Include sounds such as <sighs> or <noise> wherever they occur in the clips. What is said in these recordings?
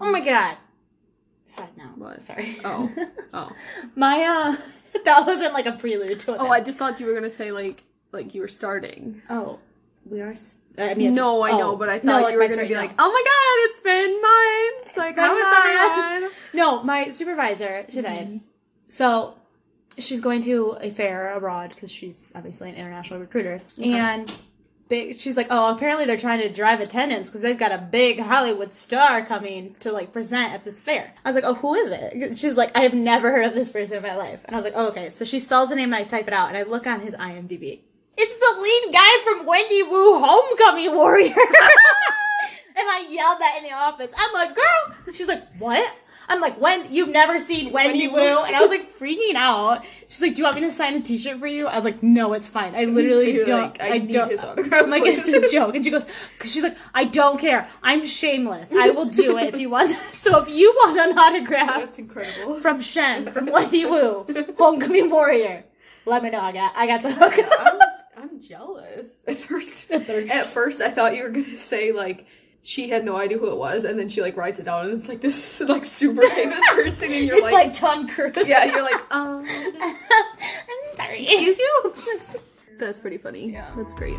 Oh my god. Side note. What? Sorry. Oh. <laughs> Oh. My uh <laughs> that wasn't like a prelude to it. Oh, I just thought you were gonna say like like you were starting. Oh, we are. I mean, No, I know, oh. but I thought No, like you were gonna be no. like, oh my god, it's been months. Like, been how is? <laughs> No, my supervisor today. Mm-hmm. So she's going to a fair abroad because she's obviously an international recruiter, and big, she's like, "Oh, apparently they're trying to drive attendance because they've got a big Hollywood star coming to like present at this fair." I was like, "Oh, who is it?" She's like, "I have never heard of this person in my life," and I was like, "Oh, okay." So she spells the name, and I type it out, and I look on his IMDb. It's the lead guy from Wendy Wu Homecoming Warrior. <laughs> And I yelled that in the office. I'm like, girl. She's like, what? I'm like, when you've never seen Wendy, Wu? And I was like freaking out. She's like, do you want me to sign a T-shirt for you? I was like, no, it's fine. I literally don't. like, I need don't. his autograph, I'm like, it's a joke. And she goes, because she's like, I don't care. I'm shameless. I will do it if you want. <laughs> So if you want an autograph That's incredible. from Shen from Wendy Wu, Homecoming Warrior, let me know. I got, I got the hook. I'm, I'm jealous. At first, <laughs> at first, I thought you were gonna say like she had no idea who it was, and then she like writes it down, and it's like this <laughs> like super famous <laughs> person, and you're It's like, like Tom Cruise. yeah, you're like, <laughs> um, I'm sorry. excuse you. That's pretty funny. Yeah. That's great.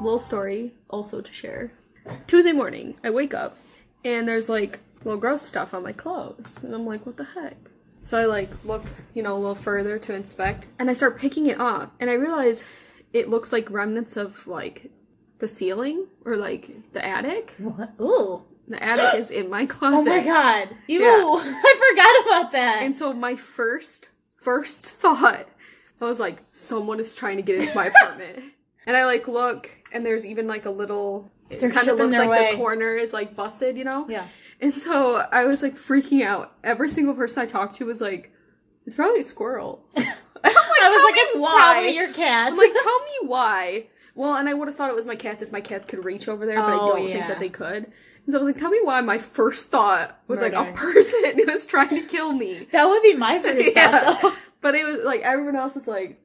Little story also to share. Tuesday morning, I wake up and there's like little gross stuff on my clothes. And I'm like, what the heck? So I like look, you know, a little further to inspect and I start picking it off and I realize it looks like remnants of like the ceiling or like the attic. What? Ooh. The attic is in my closet. <laughs> Oh my god. Ew. Yeah. <laughs> I forgot about that. And so my first first thought, I was like, someone is trying to get into my apartment. <laughs> and I like look, and there's even like a little. It kind of looks like way. the corner is like busted, you know. Yeah. And so I was like freaking out. Every single person I talked to was like, "It's probably a squirrel." <laughs> I'm like, I was like, it's why?" probably your cat. I'm like, <laughs> tell me why. Well, and I would have thought it was my cats if my cats could reach over there, but I Oh, don't think yeah. that they could. And so I was like, tell me why my first thought was like a Murder. person <laughs> who was trying to kill me. that would be my first thought, though. But it was like everyone else is like,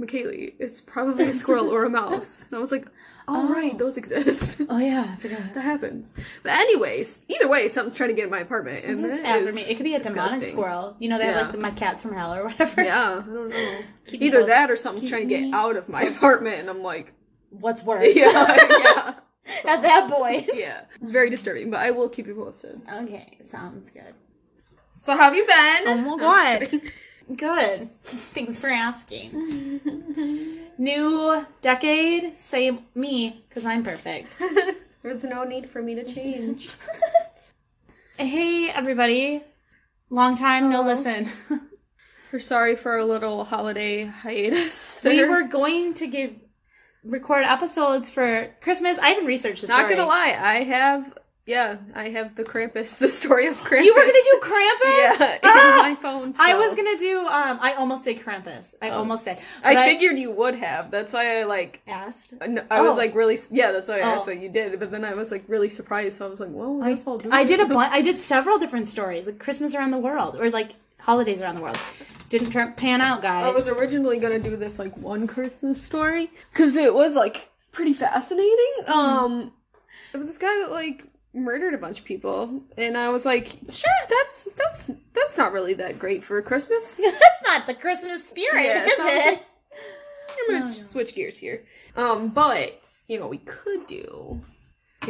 McKaylee, it's probably a squirrel or a mouse. And I was like, oh, right, oh. those exist. <laughs> Oh yeah, I forgot. that happens. But anyways, either way, something's trying to get in my apartment. And it after me. It could be a demonic squirrel. You know, they Yeah. like my cats from hell or whatever. Yeah, I don't know. <laughs> Keep Either close. that or something's trying to get out of my apartment. And I'm like, What's <laughs> worse? yeah, yeah. At that point. Yeah. It's very disturbing, but I will keep you posted. Okay, sounds good. So how have you been? Oh my god. Good. <laughs> Thanks for asking. <laughs> New decade, say me, because I'm perfect. <laughs> There's no need for me to change. hey, everybody. Long time no listen. We're sorry for our little holiday hiatus. we were going to give record episodes for Christmas. I haven't researched the not story. gonna lie, I have yeah, I have the Krampus, <laughs> the story of Krampus. You were gonna do Krampus? yeah, Ah! <laughs> in my phone. I was gonna do. Um, I almost did Krampus. I almost did. I But figured you would have. That's why I like. asked. I was Oh. like really yeah. That's why I asked Oh. what you did. But then I was like really surprised. So I was like, well, I I, do I it. did a. <laughs> I did several different stories, like Christmas around the world, or like holidays around the world. Didn't turn, pan out, guys. I was originally gonna do this like one Christmas story because it was like pretty fascinating. Um, it was this guy that like murdered a bunch of people, and I was like, sure, that's that's that's not really that great for Christmas. <laughs> That's not the Christmas spirit, Yeah, is so it? like, I'm gonna just switch gears here. Um, but you know, we could do you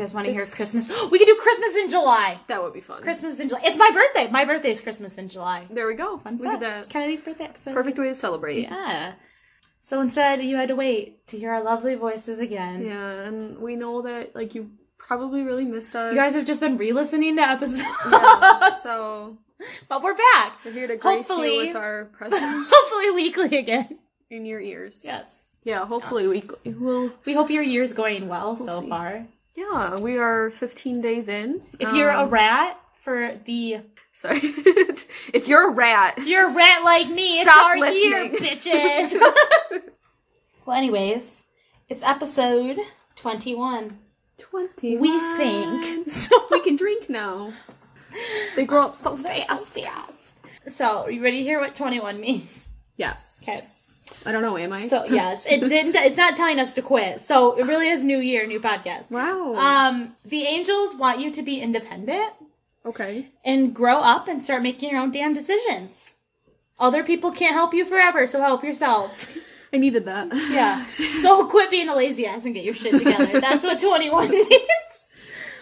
guys want to hear Christmas? <gasps> We could do Christmas in July. that would be fun. Christmas in July. It's my birthday. My birthday is Christmas in July. There we go. Look at that. Kennedy's birthday episode. Perfect way to celebrate. Yeah. So instead, you had to wait to hear our lovely voices again. Yeah, and we know that like you probably really missed us. You guys have just been re-listening to episodes. Yeah, <laughs> so, but we're back. We're here to grace hopefully, you with our <laughs> presence. hopefully weekly again in your ears. Yes. Yeah, hopefully yeah. weekly. We'll We hope your year's going well, we'll so see. far. Yeah, we are 15 days in. If um, you're a um, rat for the sorry, <laughs> if you're a rat, if you're a rat like me. Stop it's our listening. year, bitches. well, anyways, it's episode 21. Twenty. We think <laughs> so. We can drink now. They grow up so fast. So, are you ready to hear what twenty-one means? Yes. Okay. I don't know. Am I? So yes, <laughs> it's in, it's not telling us to quit. So it really is new year, new podcast. Wow. Um, the angels want you to be independent. Okay. And grow up and start making your own damn decisions. Other people can't help you forever, so help yourself. <laughs> I needed that. Yeah. <laughs> so quit being a lazy ass and get your shit together. That's what 21 <laughs> means.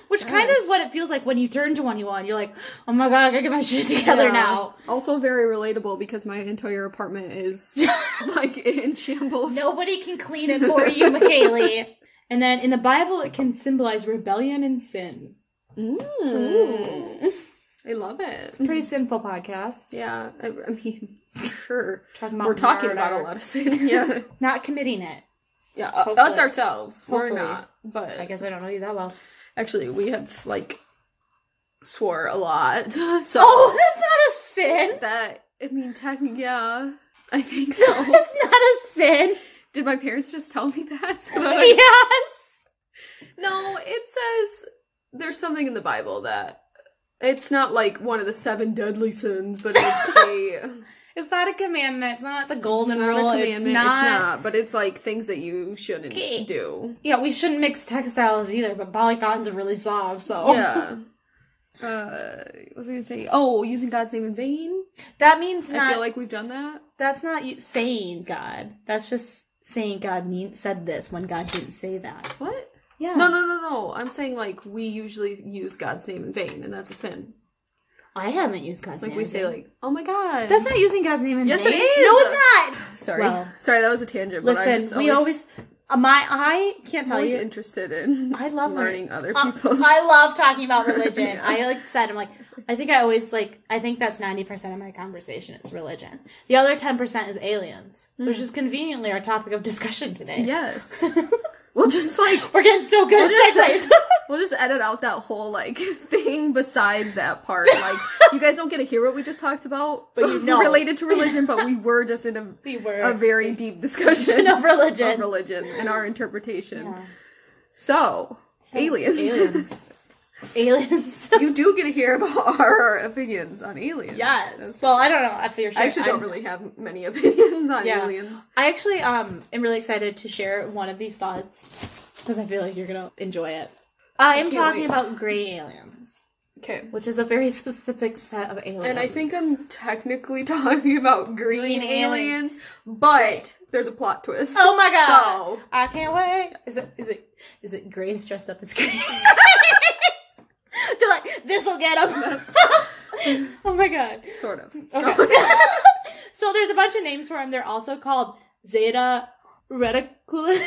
Which kind of is what it feels like when you turn 21. You're like, oh my god, I gotta get my shit together Yeah. now. Also very relatable because my entire apartment is <laughs> like in shambles. Nobody can clean it for you, McKaylee. And then in the Bible, it can symbolize rebellion and sin. Mm. I love it. Pretty sinful podcast. Yeah, I, I mean, sure. Talking about We're talking about a lot of sin. <laughs> Yeah, Not committing it. yeah. uh, Hopefully. us ourselves, we're not. But I guess I don't know you that well. actually, we have like swore a lot. <laughs> So Oh, that's not a sin. that I mean, technically, yeah, I think <laughs> so. That's not a sin. Did my parents just tell me that? So that I- yes. No, it says there's something in the Bible that it's not like one of the seven deadly sins, but it's a It's not a commandment. It's not the it's golden not a rule. commandment. It's not. but it's like things that you shouldn't Okay. do. Yeah, we shouldn't mix textiles either, but polygons are really soft, so. Yeah. <laughs> Uh, what was I gonna say? Oh, using God's name in vain. That means I feel like we've done that. that's not you saying God. That's just saying God mean said this when God didn't say that. What? Yeah. No, no, no, no. I'm saying like we usually use God's name in vain, and that's a sin. I haven't used God's Like name. we say, like, "Oh my God." that's not using God's name in Yes, vain. it is. No, it's not. sorry. Well, sorry, that was a tangent. But I Listen, just we always. uh, my I can't tell always you. interested in I love learning other Uh, people's. I love talking about religion. <laughs> I like said, I'm like, I think I always like, I think that's 90% of my conversation is religion. The other 10% is aliens, which is conveniently our topic of discussion today. yes. <laughs> we'll just like We're getting so good We'll at just- segues. we'll just edit out that whole like <laughs> thing besides that part. Like you guys don't get to hear what we just talked about, <laughs> But you <laughs> know. related to religion. But we were just in a we were a very deep discussion of religion. of religion and our interpretation. Yeah. So, aliens. Aliens. Aliens. <laughs> you do get to hear about <laughs> our opinions on aliens. yes. Well, I don't know. I feel I actually don't really have many <laughs> opinions on Yeah. aliens. I actually um am really excited to share one of these thoughts because I feel like you're gonna enjoy it. I am talking wait. about gray aliens, Okay. which is a very specific set of aliens. And I think I'm technically talking about green, Green aliens, but there's a plot twist. Oh my god! So, I can't wait. Is it? Is it? Is it Grace dressed up as Grace? <laughs> They're like, this will get them. <laughs> oh my god. sort of. Okay. Oh. <laughs> so there's a bunch of names for them. They're also called Zeta Reticulus.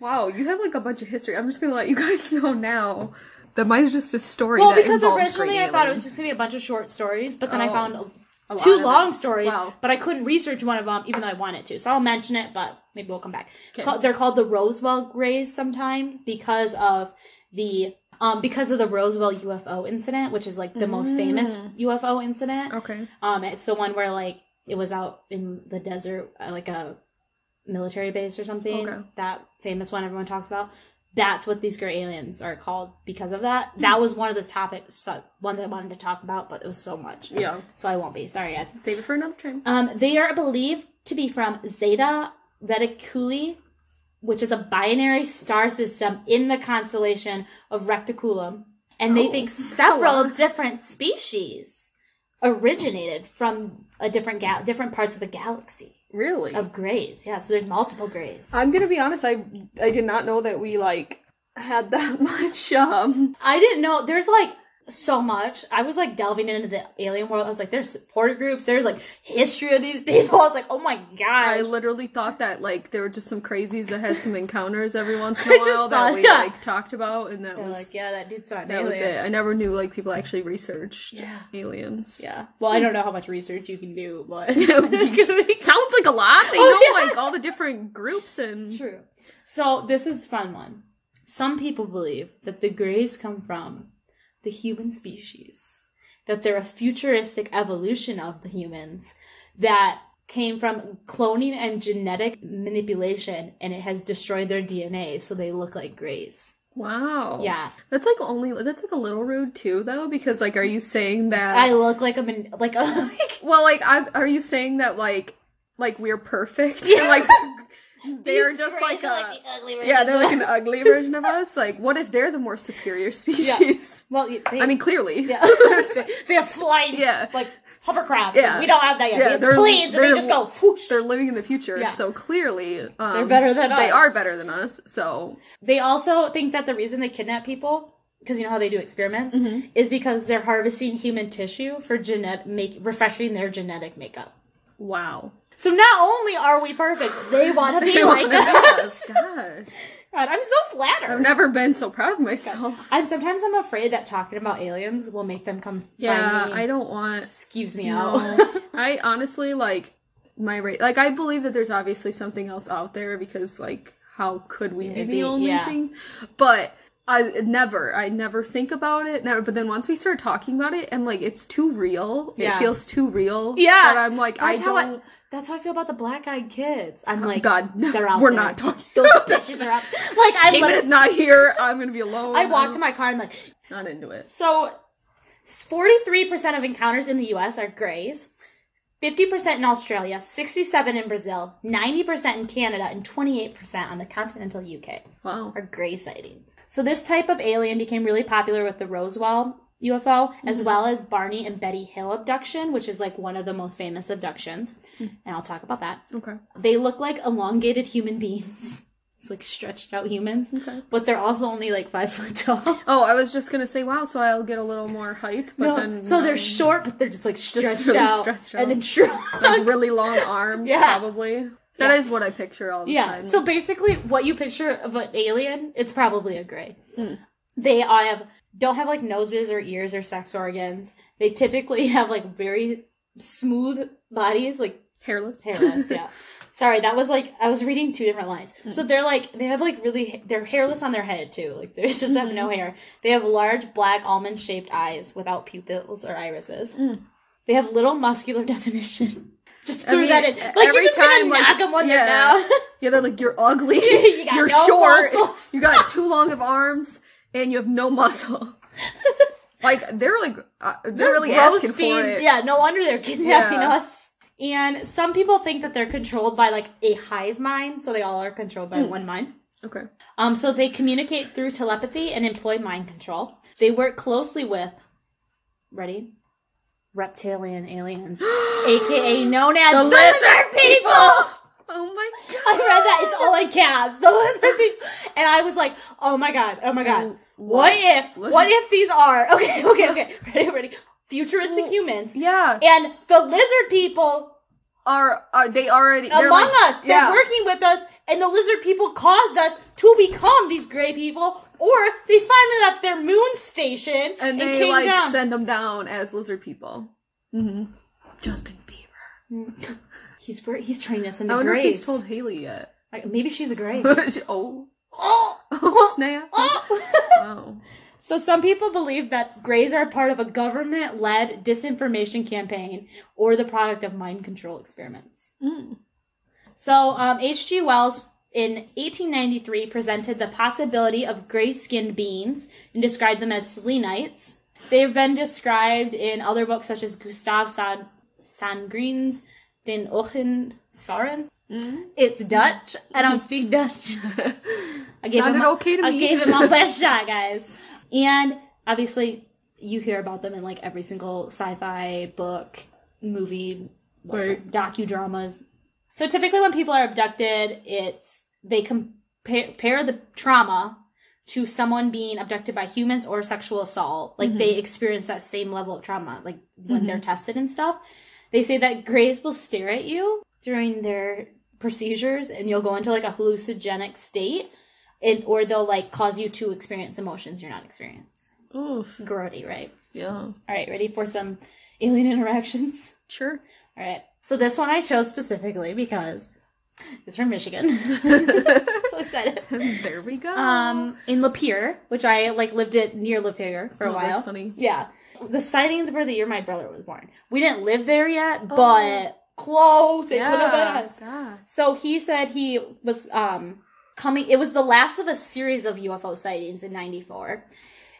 Wow, you have like a bunch of history. I'm just gonna let you guys know now that mine's just a story well, that because originally I thought it was just gonna be a bunch of short stories, but then I Oh. found A a two long stories, Wow. but I couldn't research one of them, even though I wanted to. So I'll mention it, but maybe we'll come back. Okay. called, they're called the Roswell Grays sometimes because of the um because of the Roswell UFO incident, which is like the most famous Mm. UFO incident. Okay. Um, it's the one where like it was out in the desert, uh, like a military base or something. Okay. That famous one everyone talks about. That's what these gray aliens are called because of that. Hmm. That was one of the topics, one that I wanted to talk about, but it was so much. Yeah. So I won't be. Sorry, guys. Save it for another time. Um, they are believed to be from Zeta Reticuli, which is a binary star system in the constellation of Reticulum. And they Oh, think <laughs> several different species originated from a different gal- different parts of the galaxy Really? of grays. Yeah, so there's multiple grays. I'm gonna be honest. I I did not know that we like had that <laughs> much. Um. I didn't know there's like so much. I was like delving into the alien world. I was like, there's support groups. There's like history of these <laughs> people. I was like, oh my god. I literally thought that like there were just some crazies that had some <laughs> encounters every <laughs> once in a while that we yeah. like talked about, and that They're was like, yeah, that dude's not that was it. I never knew like people actually researched Yeah. aliens. Yeah. Well, I don't know how much research you can do, but Sounds like a lot. They Oh, know yeah. like all the different groups and True. So this is a fun one. Some people believe that the Greys come from the human species, that they're a futuristic evolution of the humans that came from cloning and genetic manipulation, and it has destroyed their DNA, so they look like Greys. wow. Yeah, That's like only that's like a little rude too though because like are you saying that I look like a man- like a <laughs> like Well, like, I'm, are you saying that like like we're perfect. and, <laughs> like <clears throat> they're just like a like the ugly yeah, they're like an ugly version of us. Like, what if they're the more superior <laughs> species? Well, they, I mean, clearly. yeah. <laughs> <laughs> they have flying, Yeah. like hovercrafts. Yeah. we don't have that yet. Yeah, we have they're- planes, and they just go. Whoosh. They're living in the future, Yeah. so clearly um, They're better than They us. are better than us. So They also think that the reason they kidnap people, because you know how they do experiments, Mm-hmm. is because they're harvesting human tissue for genetic make refreshing their genetic makeup. wow. So not only are we perfect, they want to be They like us. us. <laughs> God, God, I'm so flattered. I've never been so proud of myself. I'm sometimes I'm afraid that talking about aliens will make them come Yeah, find me. I don't want. Skeeves me No. out. <laughs> I honestly like my rate. Like, I believe that there's obviously something else out there because, like, how could we be the only yeah. thing? But I never, I never think about it. Never. But then once we start talking about it, and like, it's too real. Yeah. It feels too real. Yeah. That I'm like, I That's how don't. That's how I feel about the black eyed kids. I'm oh, like, God, they're out we're there. not talking Those bitches are out. Like I, Cayman is not here. I'm gonna be alone. I walked to my car and like, Not into it. so, forty-three percent of encounters in the U.S. are grays. 50% in Australia, 67 in Brazil, 90% in Canada, and 28% on the continental UK Wow. are gray sightings. So this type of alien became really popular with the Roswell UFO, as well as Barney and Betty Hill abduction, which is like one of the most famous abductions. And I'll talk about that. Okay. They look like elongated human beings. <laughs> It's like stretched out humans. Okay. But they're also only like five foot tall. <laughs> Oh, I was just gonna say, wow. So I'll get a little more height, but No, then so they're short, but they're just like stretched, really out, stretched out. and then shrunk. <laughs> like really long arms, Yeah. probably. That is what I picture all the Yeah. time. So basically, what you picture of an alien, it's probably a gray. Hmm. They all have don't have like noses or ears or sex organs. They typically <laughs> have like very smooth bodies, like hairless. hairless. yeah. <laughs> Sorry, that was like I was reading two different lines. So mm. they're like they have like really they're hairless on their head too. Like they just have no mm-hmm. hair. They have large black almond shaped eyes without pupils or irises. Mm. They have little muscular <laughs> definition. Just threw mean, that in. Like every you're just time, gonna like, knock them when yeah. they're down. Yeah, they're like you're ugly. You got are no short. muscle. You got too long of arms, and you have no <laughs> muscle. like they're like uh, they're, really asking for it. Yeah, no wonder they're kidnapping Yeah. us. And some people think that they're controlled by like a hive mind, so they all are controlled by one mind. Okay. Um, so they communicate through telepathy and employ mind control. They work closely with, ready, reptilian aliens, <gasps> aka known as the, lizard people. Oh my god. I read that it's all in caps, <laughs> the lizard people, and I was like, oh my god, oh my god, what what? if, Listen- what if these are <laughs> okay, okay, okay, ready, ready, futuristic humans, Yeah. and the lizard people Are are they already among like- us. They're yeah. working with us, and the lizard people caused us to become these gray people, or they finally left their moon station and they came like down. send them down as lizard people. Mm-hmm. Justin Bieber. <laughs> he's he's turning us I into wonder if grays. he's told Hailey yet. Like, Maybe she's a gray. <laughs> oh. oh, Oh <laughs> snap. <laughs> oh. Wow. So some people believe that grays are part of a government-led disinformation campaign or the product of mind control experiments. Mm. So um, H.G. Wells in 1893 presented the possibility of gray-skinned beings and described them as selenites. They've been described in other books such as Gustav Sand- Sandgren's Den Ochen Fahren. Mm. It's Dutch. I don't speak Dutch. <laughs> I gave Sounded him, okay to I me. gave him my <laughs> best shot, guys. And obviously, you hear about them in like every single sci-fi book, movie, Right. docudramas. So typically, when people are abducted, it's they compare compare the trauma to someone being abducted by humans or sexual assault. Like they mm-hmm. experience that same level of trauma, like when mm-hmm. they're tested and stuff. They say that grays will stare at you during their procedures, and you'll go into like a hallucinogenic state, and or they'll like cause you to experience emotions you're not experiencing. Oof. Grody, right? Yeah. All right, ready for some alien interactions? Sure. All right. So this one I chose specifically because it's from Michigan. <laughs> <laughs> so excited. there we go. Um, in Lapeer, which I like lived it near Lapeer for a Oh, while. that's funny. Yeah. The sightings were the year my brother was born. We didn't live there yet, Oh. but close. It could have been us. So he said he was um coming. It was the last of a series of UFO sightings in '94,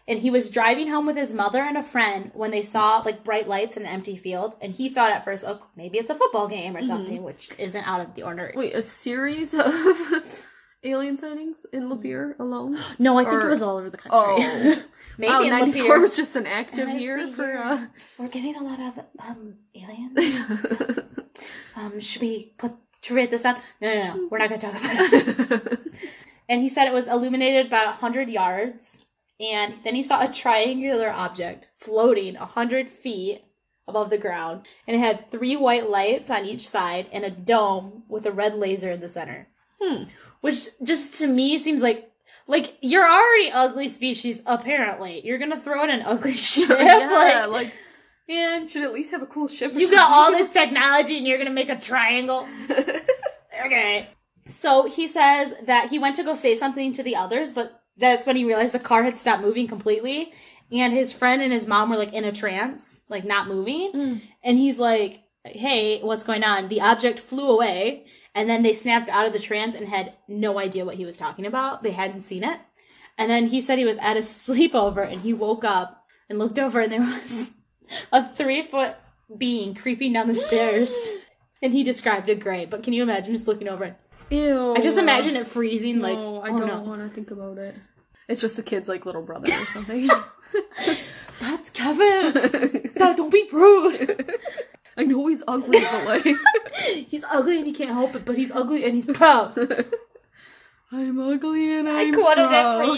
and he was driving home with his mother and a friend when they saw like bright lights in an empty field, and he thought at first, oh, maybe it's a football game or something, which isn't out of the ordinary. Wait, a series of <laughs> alien sightings in Lapeer alone? <gasps> No, I think Or- it was all over the country. Oh. <laughs> maybe wow, in 94 was just an active That's year for uh We're getting a lot of um aliens. <laughs> um, should we put should we write this down? No, no, no. We're not going to talk about it. <laughs> and he said it was illuminated about hundred yards, and then he saw a triangular object floating hundred feet above the ground, and it had three white lights on each side and a dome with a red laser in the center. Hmm. Which just to me seems like. Like you're already ugly species. Apparently, you're gonna throw in an ugly <laughs> ship. <laughs> yeah, like, like man, should at least have a cool ship. you got all this technology and you're gonna make a triangle. <laughs> Okay. So he says that he went to go say something to the others, but that's when he realized the car had stopped moving completely. And his friend and his mom were like in a trance, like not moving. Mm. And he's like, hey, what's going on? The object flew away. And then they snapped out of the trance and had no idea what he was talking about. They hadn't seen it. And then he said he was at a <laughs> sleepover and he woke up and looked over and there was a three foot being creeping down the stairs. <gasps> And he described it great, but can you imagine just looking over it? Ew. I just imagine it freezing, like, no, I oh don't no. want to think about it. It's just the kid's like little brother or <laughs> something. <laughs> That's Kevin! Dad, don't be rude! I know he's ugly, but like <laughs> He's ugly and he can't help it, but he's ugly and he's proud. <laughs> I'm ugly and I I'm quoted proud. it for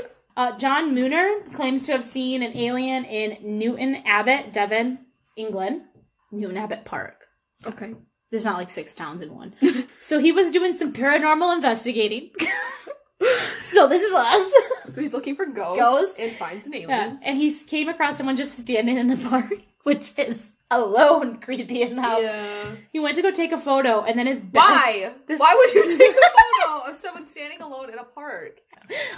you. <laughs> uh, John Mooner claims to have seen an alien in Newton Abbot, Devon, England. Newton Abbot Park. Okay. There's not like six towns in one. so he was doing some paranormal investigating. so this is us. So he's looking for ghosts, Ghosts? and finds an alien. Yeah. And he came across someone just standing in the park, which is alone <laughs> creepy enough. Yeah. He went to go take a photo, and then his bed. Why? This- Why would you <laughs> take a photo of someone standing alone in a park?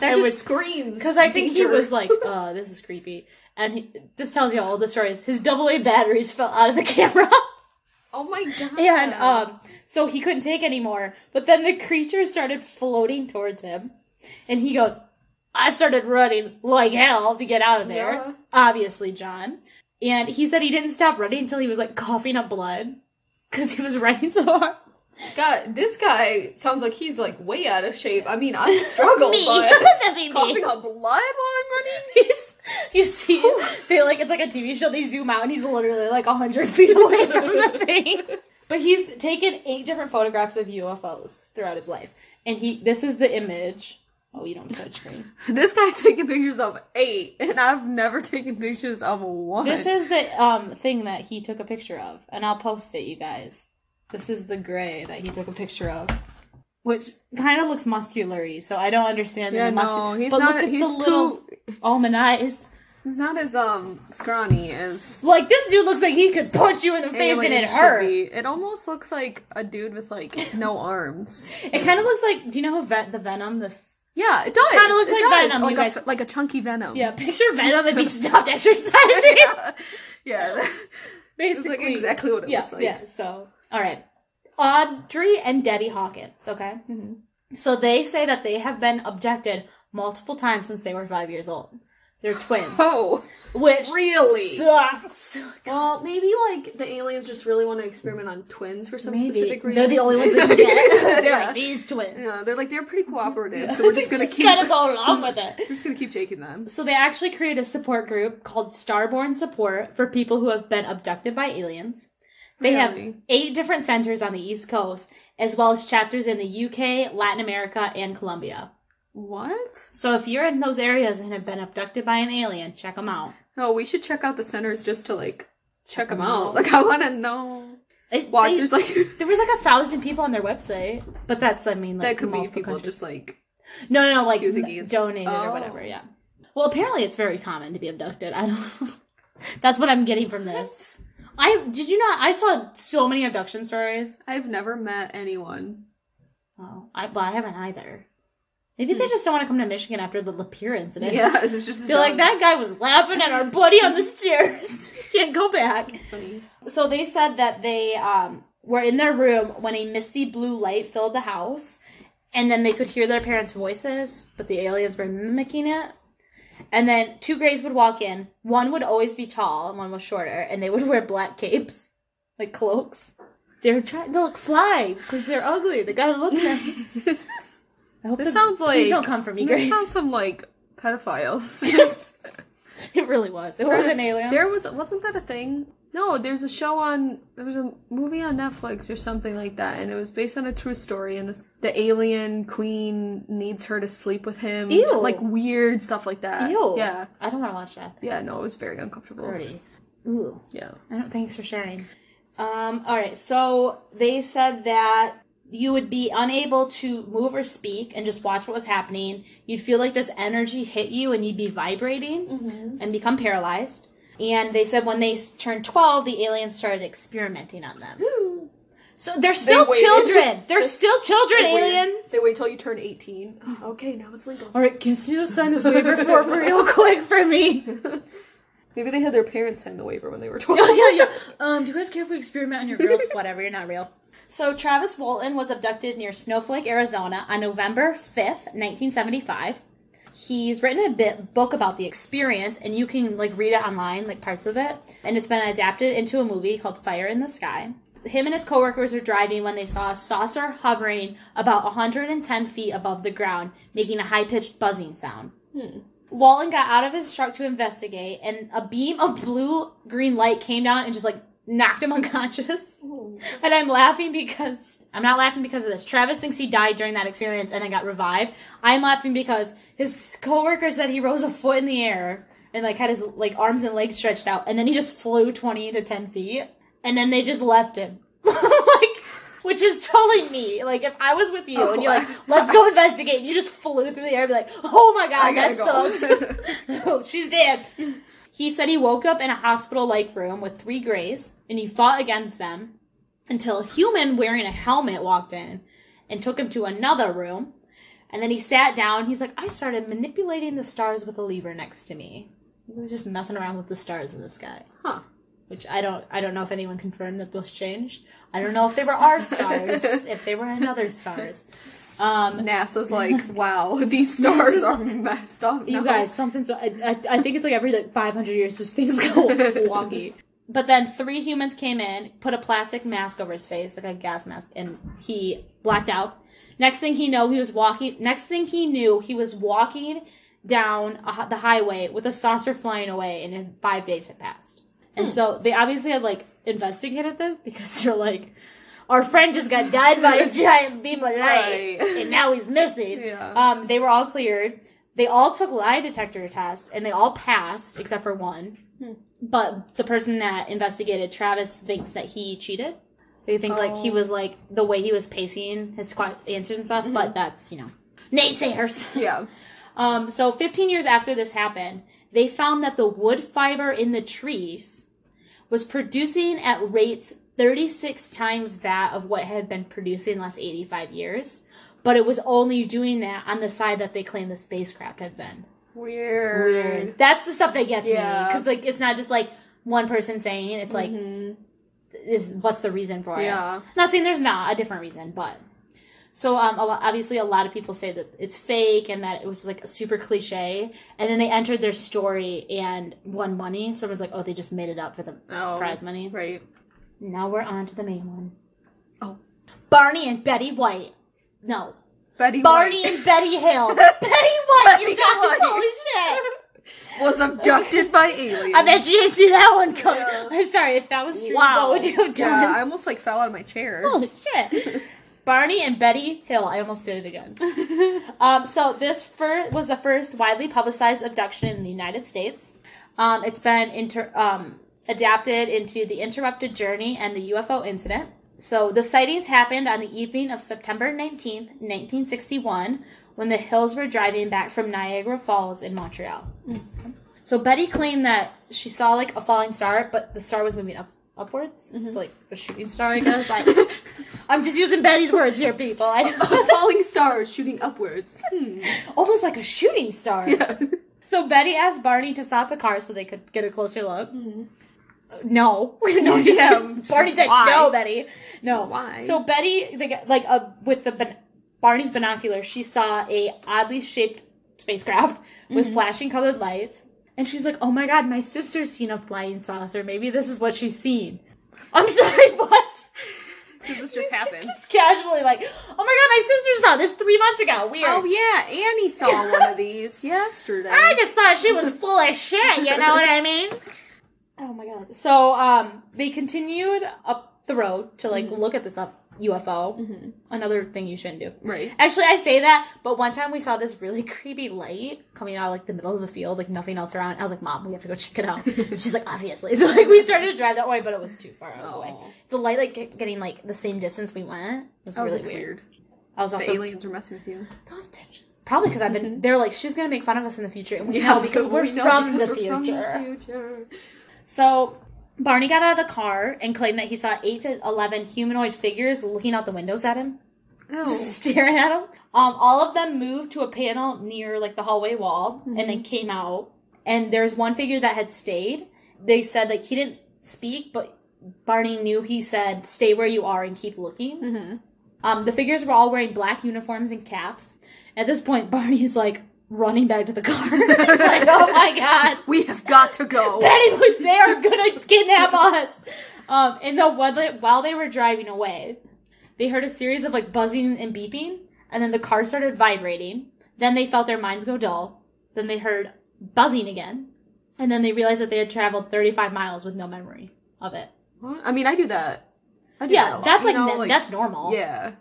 That I just would- screams. Because I think he was like, "Oh, <laughs> this is creepy," and he, this tells you all the stories. His AA batteries fell out of the camera, Oh my god. and um, so he couldn't take anymore. But then the creature started floating towards him, and he goes, "I started running like hell to get out of there." Yeah. Obviously, John, and he said he didn't stop running until he was like coughing up blood because he was running so hard. God, this guy sounds like he's like way out of shape. I mean, I <laughs> struggle, Me. <laughs> but That'd be me. coughing up blood while I'm running. <laughs> He's, you see, they like it's like a TV show. They zoom out, and he's literally like hundred feet away from the thing. But he's taken eight different photographs of UFOs throughout his life, and he. This is the image. Oh, you don't touch screen. <laughs> This guy's taking pictures of eight, and I've never taken pictures of one. This is the um thing that he took a picture of, and I'll post it, you guys. This is the gray that he took a picture of, which kind of looks muscular-y, so I don't understand. yeah, the no, he's but not. He's the too. almond eyes. He's not as um scrawny as. Like this dude looks like he could punch you in the face and it hurt. be. It almost looks like a dude with like no arms. <laughs> It kind of looks like. Do you know who Ven- the Venom? This Yeah, it does. Kinda looks It like does. Venom, like you a guys. like a chunky Venom. yeah. Picture <laughs> Venom if he stopped exercising. yeah. <laughs> It's Basically, like exactly what it yeah, looks like. yeah. So, all right, Audrey and Debbie Hawkins. Okay, Mm-hmm. so they say that they have been abducted multiple times since they were five years old. They're twins, <laughs> Oh, which Really? sucks. well, maybe like the aliens just really want to experiment on twins for some Maybe specific reason. they're the only ones that <laughs> get. They're Yeah. like these twins. Yeah, they're like they're pretty <laughs> cooperative, so we're just gonna Just keep gotta go along with it. we're just gonna keep taking them. So they actually created a support group called Starborn Support for people who have been abducted by aliens. They have eight different centers on the East Coast, as well as chapters in the UK, Latin America, and Colombia. What? So if you're in those areas and have been abducted by an alien, check them out. Oh, we should check out the centers just to like check them out. out. Like I want to know. It- Watch, they- there's like <laughs> there was like a thousand people on their website, but that's I mean like that could be people countries. just like no no no like Queue thinking it's- donated or Oh. whatever. Yeah. Well, apparently it's very common to be abducted. I don't. <laughs> that's what I'm getting from this. I did you not? I saw so many abduction stories. I've never met anyone. Oh, I well, I haven't either. Maybe they just don't want to come to Michigan after the Lapeer incident. Hmm. Yeah, <laughs> it's just They're like that guy was laughing at our buddy on the <laughs> stairs. <laughs> Can't go back. It's funny. So they said that they um, were in their room when a misty blue light filled the house, and then they could hear their parents' voices, but the aliens were mimicking it. And then two grays would walk in. One would always be tall and one was shorter, and they would wear black capes, like cloaks. They're trying to look fly because they're ugly. They gotta look nice. I hope This the- sounds like Please don't come for me, This Grace. sounds some like pedophiles. <laughs> Just <laughs> It really was. It was an alien. there was wasn't that a thing? No, there's a show on there was a movie on Netflix or something like that, and it was based on a true story. And this the alien queen needs her to sleep with him, Ew. like weird stuff like that. Ew. Yeah, I don't want to watch that. yeah. No, it was very uncomfortable. Already. Ooh. Yeah. I don't. Thanks for sharing. Um. All right. So they said that you would be unable to move or speak and just watch what was happening. You'd feel like this energy hit you and you'd be vibrating and become paralyzed. And they said when they turned 12, the aliens started experimenting on them. So they're still waited. children. They're <laughs> still children, They aliens. They wait till you turn 18. <sighs> <gasps> okay, now it's legal. All right, can you sign this waiver form <laughs> real quick for me? <laughs> Maybe they had their parents sign the waiver when they were 12. yeah, yeah. Um, do you guys care if we experiment on your girls? Whatever, you're not real. So Travis Walton was abducted near Snowflake, Arizona on November 5th, 1975. He's written a bit, book about the experience, and you can like read it online, like parts of it. And it's been adapted into a movie called Fire in the Sky. Him and his coworkers were driving when they saw a saucer hovering about 110 feet above the ground, making a high pitched buzzing sound. Hmm. Walton got out of his truck to investigate, and a beam of blue green light came down and just like knocked him <laughs> unconscious. And I'm laughing because I'm not laughing because of this. Travis thinks he died during that experience and then got revived. I'm laughing because his coworker said he rose a foot in the air and like had his like arms and legs stretched out, and then he just flew 20 to 10 feet, and then they just left him. <laughs> like, which is totally me. Like if I was with you and you're like, let's go investigate, and you just flew through the air, be like, oh my god, that go. sucks. <laughs> oh, she's dead. He said he woke up in a hospital like room with three grays and he fought against them until a human wearing a helmet walked in and took him to another room. And then he sat down. He's like, I started manipulating the stars with a lever next to me. He was just messing around with the stars in the sky. Huh. Which I don't I don't know if anyone confirmed that those changed. I don't know if they were our stars, <laughs> if they were another stars. Um NASA's like, <laughs> wow, these stars are messed up. You guys, something's. I, I, I think it's like every like 500 years, just things go <laughs> wonky. But then three humans came in, put a plastic mask over his face, like a gas mask, and he blacked out. Next thing he know, he was walking. Next thing he knew, he was walking down a, the highway with a saucer flying away, and in five days had passed. And so they obviously had like investigated this because <laughs> they're like, our friend just got died by a giant beam of light, Right. and now he's missing. Yeah. Um, they were all cleared. They all took lie detector tests, and they all passed except for one. But the person that investigated Travis thinks that he cheated. They think like he Oh. was like the way he was pacing his answers and stuff. But that's you know naysayers. <laughs> Yeah. Um, so 15 years after this happened, they found that the wood fiber in the trees was producing at rates 36 times that of what had been producing in the last 85 years. But it was only doing that on the side that they claim the spacecraft had been. Weird. That's the stuff that gets me Yeah. because like it's not just like one person saying it, it's like is what's the reason for it? Yeah. not saying there's not a different reason, but so um a lot, obviously a lot of people say that it's fake and that it was like a super cliche, and then they entered their story and won money. Someone's like, oh, they just made it up for the Oh, prize money. Right. Now we're on to the main one. Oh. Barney and Betty White. No, Betty Barney White and Betty Hill. <laughs> Betty White, you Betty got this holy shit. was abducted by aliens. I bet you didn't see that one coming. Yeah. I'm sorry if that was true. Wow. What would you have done? Yeah, I almost like fell out of my chair. <laughs> Holy shit. <laughs> Barney and Betty Hill. I almost did it again. um, so this fir- was the first widely publicized abduction in the United States. Um, it's been inter- um, adapted into The Interrupted Journey and the UFO Incident. So the sightings happened on the evening of September 19th, 1961, when the Hills were driving back from Niagara Falls in Montreal. Mm-hmm. So Betty claimed that she saw like a falling star, but the star was moving up upwards. It's mm-hmm. like a shooting star, I guess. I, <laughs> I'm just using Betty's words here, people. I A falling star shooting upwards. Hmm. almost like a shooting star. Yeah. So Betty asked Barney to stop the car so they could get a closer look. Mm-hmm. No, <laughs> no, just Yeah, Barney said why? no, Betty. No, Why? So Betty, like, uh, with the Barney's binocular, she saw a oddly shaped spacecraft with flashing colored lights. And she's like, "Oh my god, my sister's seen a flying saucer. Maybe this is what she's seen." <laughs> I'm sorry, <laughs> what? This just happens. Just casually like, "Oh my god, my sister saw this three months ago. Weird." Oh yeah, Annie saw one of these yesterday. I just thought she was full of shit. You know what I mean? Oh my god. So um, they continued up the road to like mm-hmm. look at this up UFO. Mm-hmm. Another thing you shouldn't do. Right. Actually, I say that, but one time we saw this really <laughs> creepy light coming out of like the middle of the field, like nothing else around. I was like, "Mom, we have to go check it out." <laughs> She's like, "Obviously." <laughs> So like we started to drive that way, but it was too far out of the way. The light like get- getting like the same distance we went was Oh, really weird. weird. I was The also aliens are messing with you. those bitches. Probably because I've been. Mm-hmm. They're like, she's gonna make fun of us in the future, and we Yeah, know because we're we know from because the we're from the future. So Barney got out of the car and claimed that he saw eight to eleven humanoid figures looking out the windows at him, just <laughs> staring at him. Um, all of them moved to a panel near like the hallway wall, and then came out. And there's one figure that had stayed. They said like he didn't speak, but Barney knew he said, "Stay where you are and keep looking." Um, the figures were all wearing black uniforms and caps. At this point, <laughs> Barney's like running back to the car. <laughs> Like, <laughs> "Oh my god!" We have got to go. Betty was they are gonna kidnap us. Um, and the while they, while they were driving away, they heard a series of like buzzing and beeping, and then the car started vibrating. Then they felt their minds go dull. Then they heard buzzing again, and then they realized that they had traveled 35 miles with no memory of it. I mean, I do that. I do that a Yeah, lot, that's like, know, ne- that's normal. Yeah.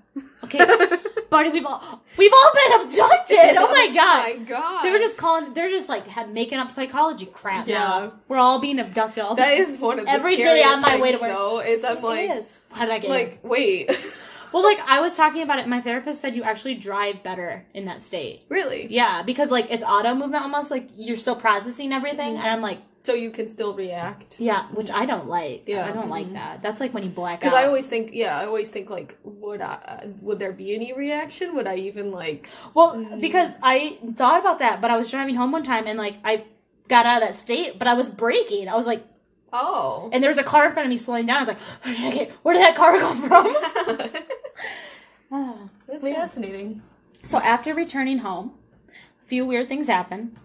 Okay, <laughs> Barney, we've all we've all been abducted. Oh my god. <laughs> Oh my god. They were just calling. They're just like had, making up psychology crap. Yeah. now. we're all being abducted all the That is one of the Every day on my way to things, work. Though, is I'm like, is. How did I get like, here? wait, <laughs> <laughs> Well, like I was talking about it. My therapist said you actually drive better in that state. really? Yeah, because like it's auto movement almost. Like you're still processing everything, mm-hmm. and I'm like, So you can still react. yeah, which I don't like. Yeah. I don't like that. That's like when you black out. Because I always think, yeah, I always think like, would I, would there be any reaction? Would I even like? Well, Mm. because I thought about that, but I was driving home one time and like I got out of that state, but I was braking. I was like, Oh. and there was a car in front of me slowing down. I was like, where did, I get, where did that car come from? Oh. <laughs> <laughs> That's fascinating. So after returning home, a few weird things happened.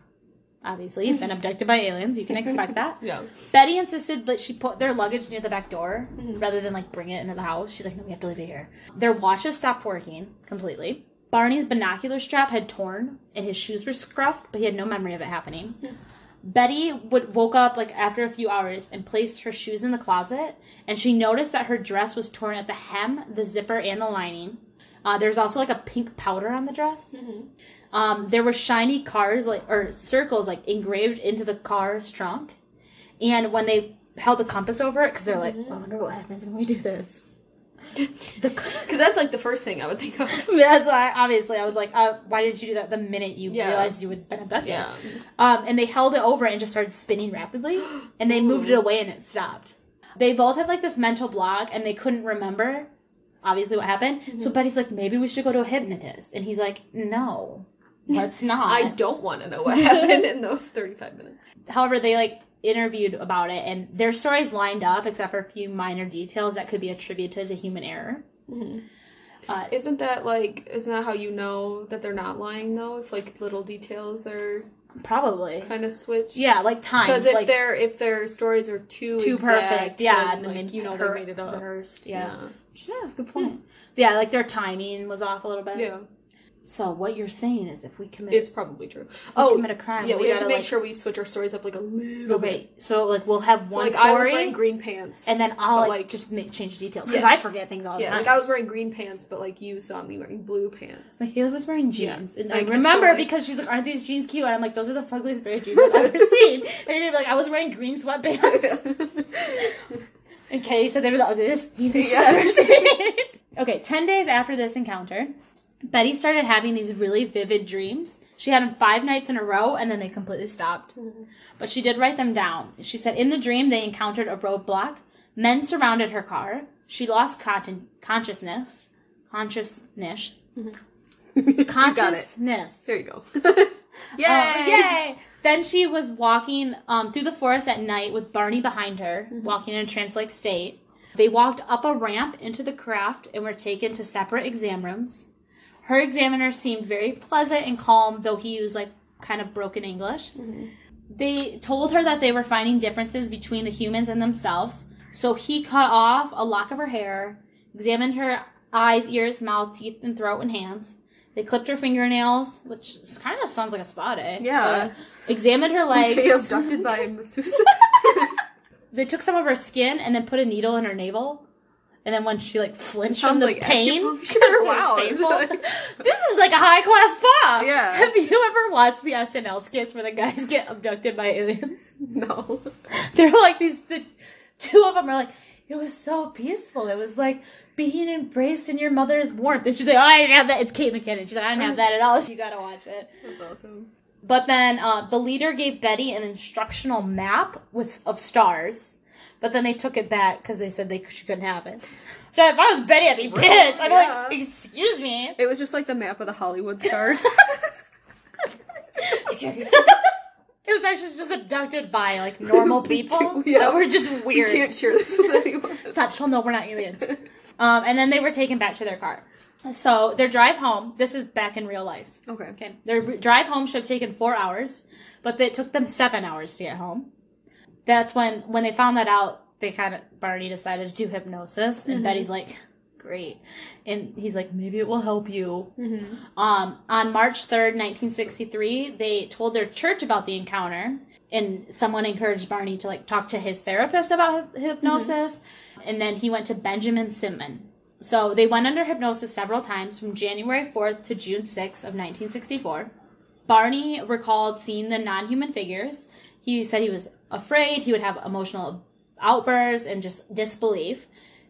Obviously, you've been abducted by aliens. You can expect that. <laughs> Yeah. Betty insisted that she put their luggage near the back door mm-hmm. rather than like bring it into the house. She's like, no, we have to leave it here. Their watches stopped working completely. Barney's binocular strap had torn and his shoes were scruffed, but he had no memory of it happening. Mm-hmm. Betty would woke up like after a few hours and placed her shoes in the closet, and she noticed that her dress was torn at the hem, the zipper, and the lining. Uh, there's also like a pink powder on the dress. Mm-hmm. Um, there were shiny cars like or circles like engraved into the car's trunk, and when they held the compass over it, because they're like, "I wonder what happens when we do this." Because that's like the first thing I would think of. <laughs> that's why obviously I was like, uh, "Why didn't you do that the minute you Yeah. realized you had been abducted?" Yeah. Um, and they held it over and just started spinning rapidly, and they moved it <gasps> away and it stopped. They both had like this mental block, and they couldn't remember obviously what happened. So Mm-hmm. Betty's like, "Maybe we should go to a hypnotist," and he's like, "No." Let's <laughs> not. I don't want to know what happened in those 35 minutes. however they like interviewed about it and their stories lined up except for a few minor details that could be attributed to human error uh, Isn't that like, isn't that how you know that they're not lying though? If like little details are probably kind of swithed? yeah like time Because if like their if their stories are too too exact, perfect yeah then, and like, then you know her- they made it up. rehearsed yeah Yeah. yeah that's a good point yeah like their timing was off a little bit Yeah, so what you're saying is if we commit it's probably true. Oh, commit a crime, Yeah, we we, have gotta, to make like- sure we switch our stories up like a little bit. okay so like we'll have So, one like I was story wearing green pants, and then I'll but, like, just make change the details because Yeah. I forget things all the yeah, time like I was wearing green pants, but like you saw me wearing blue pants. Haley was wearing jeans, and I Like, so, remember like- because she's like, "Aren't these jeans cute?" And I'm like, "Those are the fuggliest pair of jeans I've ever seen." <laughs> And you're like, "I was wearing green sweatpants," <laughs> and Katie said they were the ugliest jeans she's Yeah. ever seen. <laughs> okay, ten days after this encounter, Betty started having these really vivid dreams. She had them five nights in a row, and then they completely stopped. Mm-hmm. But she did write them down. She said in the dream they encountered a roadblock. Men surrounded her car. She lost con- consciousness. Consciousness. Mm-hmm. <laughs> it. Consciousness. There you go. Yay! <laughs> <laughs> Oh, yay! yay! Then she was walking um, through the forest at night with Barney behind her, mm-hmm. walking in a trance-like state. They walked up a ramp into the craft and were taken to separate exam rooms. Her examiner seemed very pleasant and calm, though he used like kind of broken English. They told her that they were finding differences between the humans and themselves. So he cut off a lock of her hair, examined her eyes, ears, mouth, teeth, and throat and hands. They clipped her fingernails, which kind of sounds like a spa eh? Yeah. but Examined her legs. They <laughs> abducted by a <laughs> masseuse. <laughs> they took some of her skin and then put a needle in her navel. And then when she like flinched from the like pain, acupuncture. 'cause it was Wow. <laughs> this is like a high class spa. Yeah. Have you ever watched the SNL skits where the guys get abducted by aliens? <laughs> no. They're like these. The two of them are like, it was so peaceful. It was like being embraced in your mother's warmth. And she's like, oh, I didn't have that. It's Kate McKinnon. She's like, I didn't have that at all. You gotta watch it. That's awesome. But then uh, the leader gave Betty an instructional map with of stars, but then they took it back because they said they she couldn't have it. So if I was Betty, I'd be pissed. I'd be Yeah. like, "Excuse me." It was just like the map of the Hollywood <laughs> stars. <laughs> It was actually just abducted by like normal <laughs> people Yeah. that were just weird. you weird. can't share this with anyone. Stop, she'll know we're not aliens. um, and then they were taken back to their car. So their drive home. This is back in real life. Okay. Okay. Their drive home should have taken four hours, but it took them seven hours to get home. That's when, when they found that out, they kind of, Barney decided to do hypnosis, and mm-hmm. Betty's like, great. And he's like, maybe it will help you. Mm-hmm. Um, on March 3rd, 1963, they told their church about the encounter, and someone encouraged Barney to like talk to his therapist about hy- hypnosis, mm-hmm. and then he went to Benjamin Simon. So they went under hypnosis several times from January 4th to June 6th of 1964. Barney recalled seeing the non-human figures. He said he was afraid, he would have emotional outbursts and just disbelief.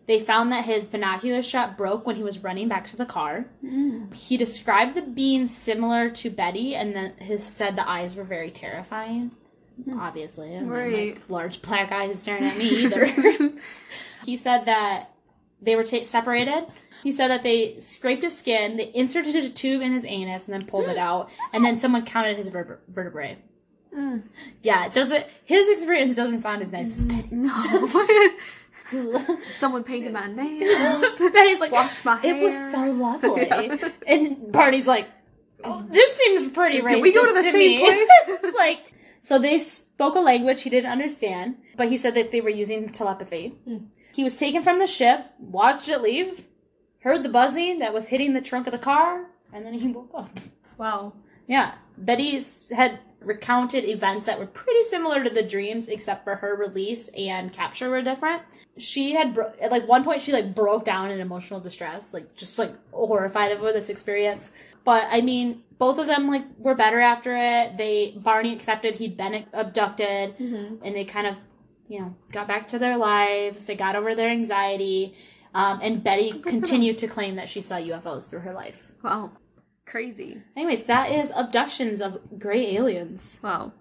They found that his binocular strap broke when he was running back to the car. Mm. He described the being similar to Betty and then his said the eyes were very terrifying. Mm. Obviously. And then, Right. like, large black eyes staring at me <laughs> either. <laughs> he said that they were ta- separated. He said that they scraped his skin, they inserted a tube in his anus, and then pulled it out, and then someone counted his vertebra- vertebrae. Yeah, doesn't. His experience doesn't sound as nice as mm, Betty's. <laughs> Someone painted my nails. <laughs> Betty's like, Washed my hair. it was so lovely, <laughs> and Barney's like, oh, this seems pretty racist Did we go to the same me. place? Like, so they spoke a language he didn't understand, but he said that they were using telepathy. Hmm. He was taken from the ship, watched it leave, heard the buzzing that was hitting the trunk of the car, and then he woke up. Wow. Yeah. Betty's had recounted events that were pretty similar to the dreams, except for her release and capture were different. She had, bro- at like one point, she like broke down in emotional distress, like just like horrified over this experience. But I mean, both of them like were better after it. They Barney accepted he'd been abducted, and they kind of, you know, got back to their lives. They got over their anxiety, um, and Betty continued to claim that she saw UFOs through her life. Wow. Crazy. Anyways, that is abductions of gray aliens. Wow.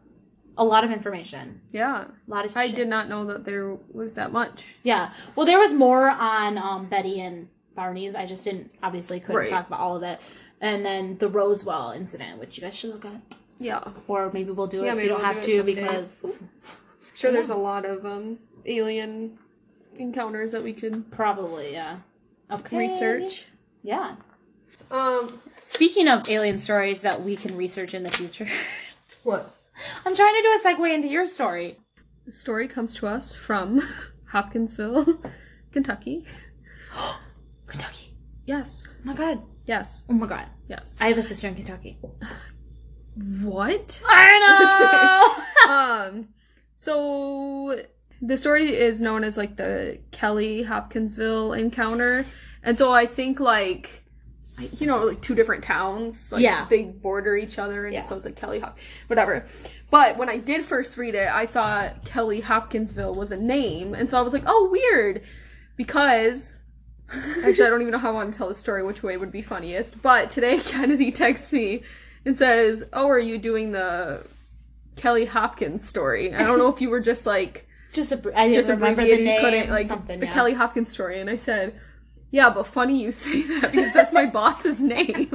A lot of information. Yeah. A lot of I shit. did not know that there was that much. Yeah. Well, there was more on um, Betty and Barney's. I just didn't obviously couldn't Right. talk about all of it. And then the Roswell incident, which you guys should look at, Yeah. or maybe we'll do it Yeah, so you don't we'll have do to because Sure, there's a lot of um alien encounters that we could probably yeah. Okay. research. Yeah. Um. Speaking of alien stories that we can research in the future, <laughs> What? I'm trying to do a segue into your story. The story comes to us from <laughs> Hopkinsville, <laughs> Kentucky. <gasps> Kentucky. Yes. Oh my god. Yes. Oh my god. Yes. I have a sister in Kentucky. what? I know. um. So the story is known as like the Kelly Hopkinsville encounter, and so I think like you know like two different towns. Like, Yeah. They border each other, and Yeah. so it's like Kelly Hop, whatever. But when I did first read it, I thought Kelly Hopkinsville was a name, and so I was like, oh, weird, because. <laughs> Actually, I don't even know how I want to tell the story, which way would be funniest. But today, <laughs> Kennedy texts me and says, "Oh, are you doing the Kelly Hopkins story?" I don't know if you were just like just a, I didn't just remember the name. couldn't like something. the yeah. Kelly Hopkins story, and I said, "Yeah, but funny you say <laughs> that because that's my boss's name."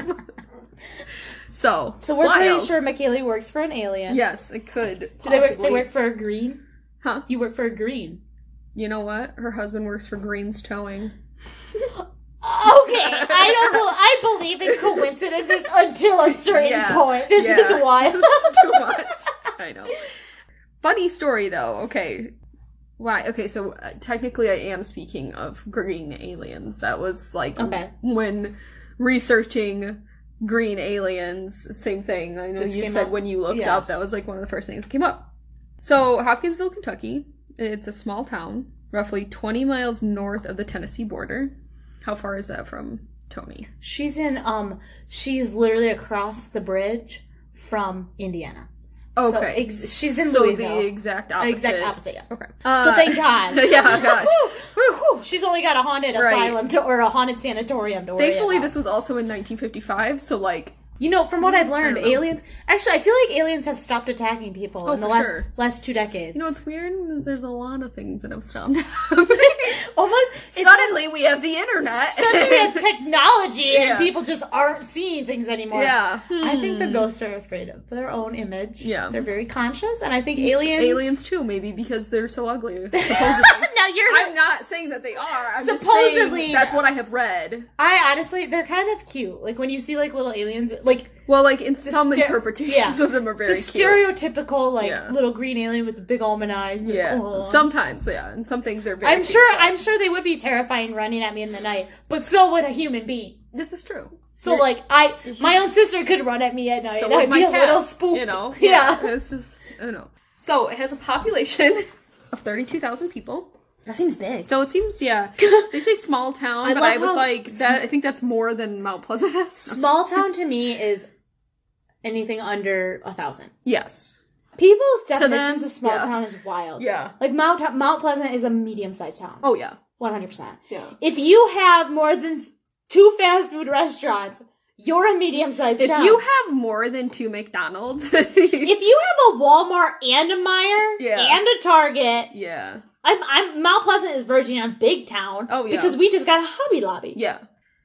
so, So we're pretty sure McKaylee works for an alien. Yes, it could. Do they work? They work for a green. Huh? You work for a green. You know what? Her husband works for Green's Towing. <laughs> Okay. I don't. bel I believe in coincidences until a certain Yeah. point. This Yeah. is <laughs> wild. This is too much. I know. Funny story though. Okay. Why? Okay, so uh, technically, I am speaking of green aliens. That was like Okay. when researching green aliens. Same thing. I know This you said up? when you looked Yeah. up that was like one of the first things that came up. So Hopkinsville, Kentucky. It's a small town, roughly 20 miles north of the Tennessee border. How far is that from Tony? She's in. Um. She's literally across the bridge from Indiana. So, Okay, ex- she's in so Louisville. the exact opposite. Exact opposite. Yeah. Okay. so Uh, thank God. <laughs> yeah, gosh. She's only got a haunted Right. asylum to, or a haunted sanatorium to worry Thankfully, about. this was also in 1955, so like, You know, from what I've learned, I don't know. aliens. Actually, I feel like aliens have stopped attacking people Oh, in the last sure. last two decades. you know what's weird? There's a lot of things that have stopped happening. <laughs> <laughs> <laughs> almost Suddenly, we have the internet. suddenly we have <laughs> technology Yeah. and people just aren't seeing things anymore. yeah, I think the hmm. ghosts are afraid of their own image. Yeah. they're very conscious, and I think aliens. aliens too, maybe because they're so ugly. <laughs> Supposedly, now you're. I'm not saying that they are. I'm just Supposedly- that's what I have read. I honestly, they're kind of cute. Like when you see like little aliens, like Well, like in some ster- interpretations yeah. of them are very the stereotypical like Yeah. little green alien with the big almond eyes. yeah, Oh. sometimes, yeah, and some things are very. I'm sure. I'm sure they would be terrifying running at me in the night, but so would a human being. This is true. So like I, mhm. my own sister could run at me at night, So and I'd my be a little spooked. You know, yeah. It's just I don't know. So it has a population <laughs> of thirty-two thousand people. that seems big. So it seems, yeah. <laughs> They say small town, I but I was like, that. I think that's more than Mount Pleasant. Small town to me is anything under a thousand. Yes. People's them, definitions of small yeah. town is wild. Yeah. Like Mount Mount Pleasant is a medium sized town. Oh yeah. One hundred percent. Yeah. If you have more than two fast food restaurants, you're a medium sized If town. you have more than two McDonald's, <laughs> if you have a Walmart and a Meijer Yeah. and a Target, yeah, I'm, I'm Mount Pleasant is verging on big town. Oh, yeah. because we just got a Hobby Lobby. yeah.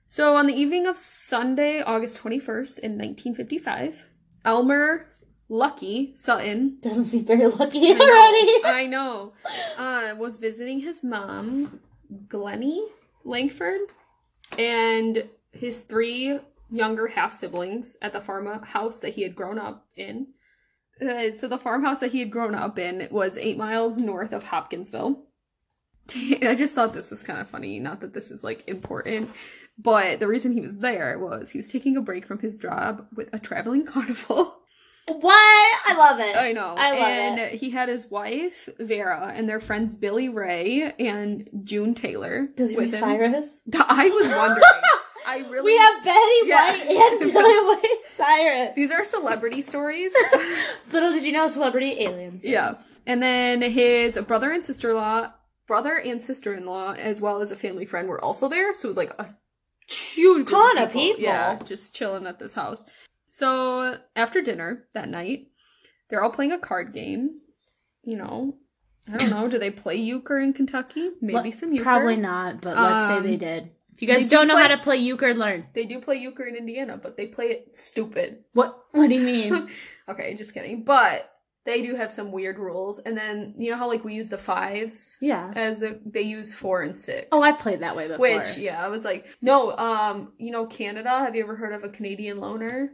So on the evening of Sunday, August twenty first, in nineteen fifty five, Elmer Lucky Sutton Doesn't seem very lucky already. I know. Uh, was visiting his mom, Glennie Lankford, and his three younger half siblings at the farmhouse that he had grown up in. Uh, so the farmhouse that he had grown up in was eight miles north of Hopkinsville. <laughs> I just thought this was kind of funny. Not that this is like important, but the reason he was there was he was taking a break from his job with a traveling <laughs> carnival. what? I love it. I know. I love and it. he had his wife, Vera, and their friends Billy Ray and June Taylor. Billy Ray. Cyrus. <laughs> I was wondering. I <laughs> really. We have Betty Yeah. White and Billy Ray Cyrus. These are celebrity stories. Little did you know, celebrity aliens. yeah. And then his brother and sister in law, brother and sister in law, as well as a family friend, were also there. So it was like a huge Ton of people. Yeah, just chilling at this house. So after dinner that night, they're all playing a card game. You know, I don't know. Do they play euchre in Kentucky? Maybe some euchre. Probably not, but let's say Um, they did. If you guys they do don't know play- how to play euchre, learn. They do play euchre in Indiana, but they play it stupid. What? What do you mean? <laughs> Okay, just kidding. But they do have some weird rules. And then you know how like we use the fives yeah. as the they use four and six. Oh, I've played that way before. Which yeah, I was like, no. Um, you know Canada. Have you ever heard of a Canadian loner?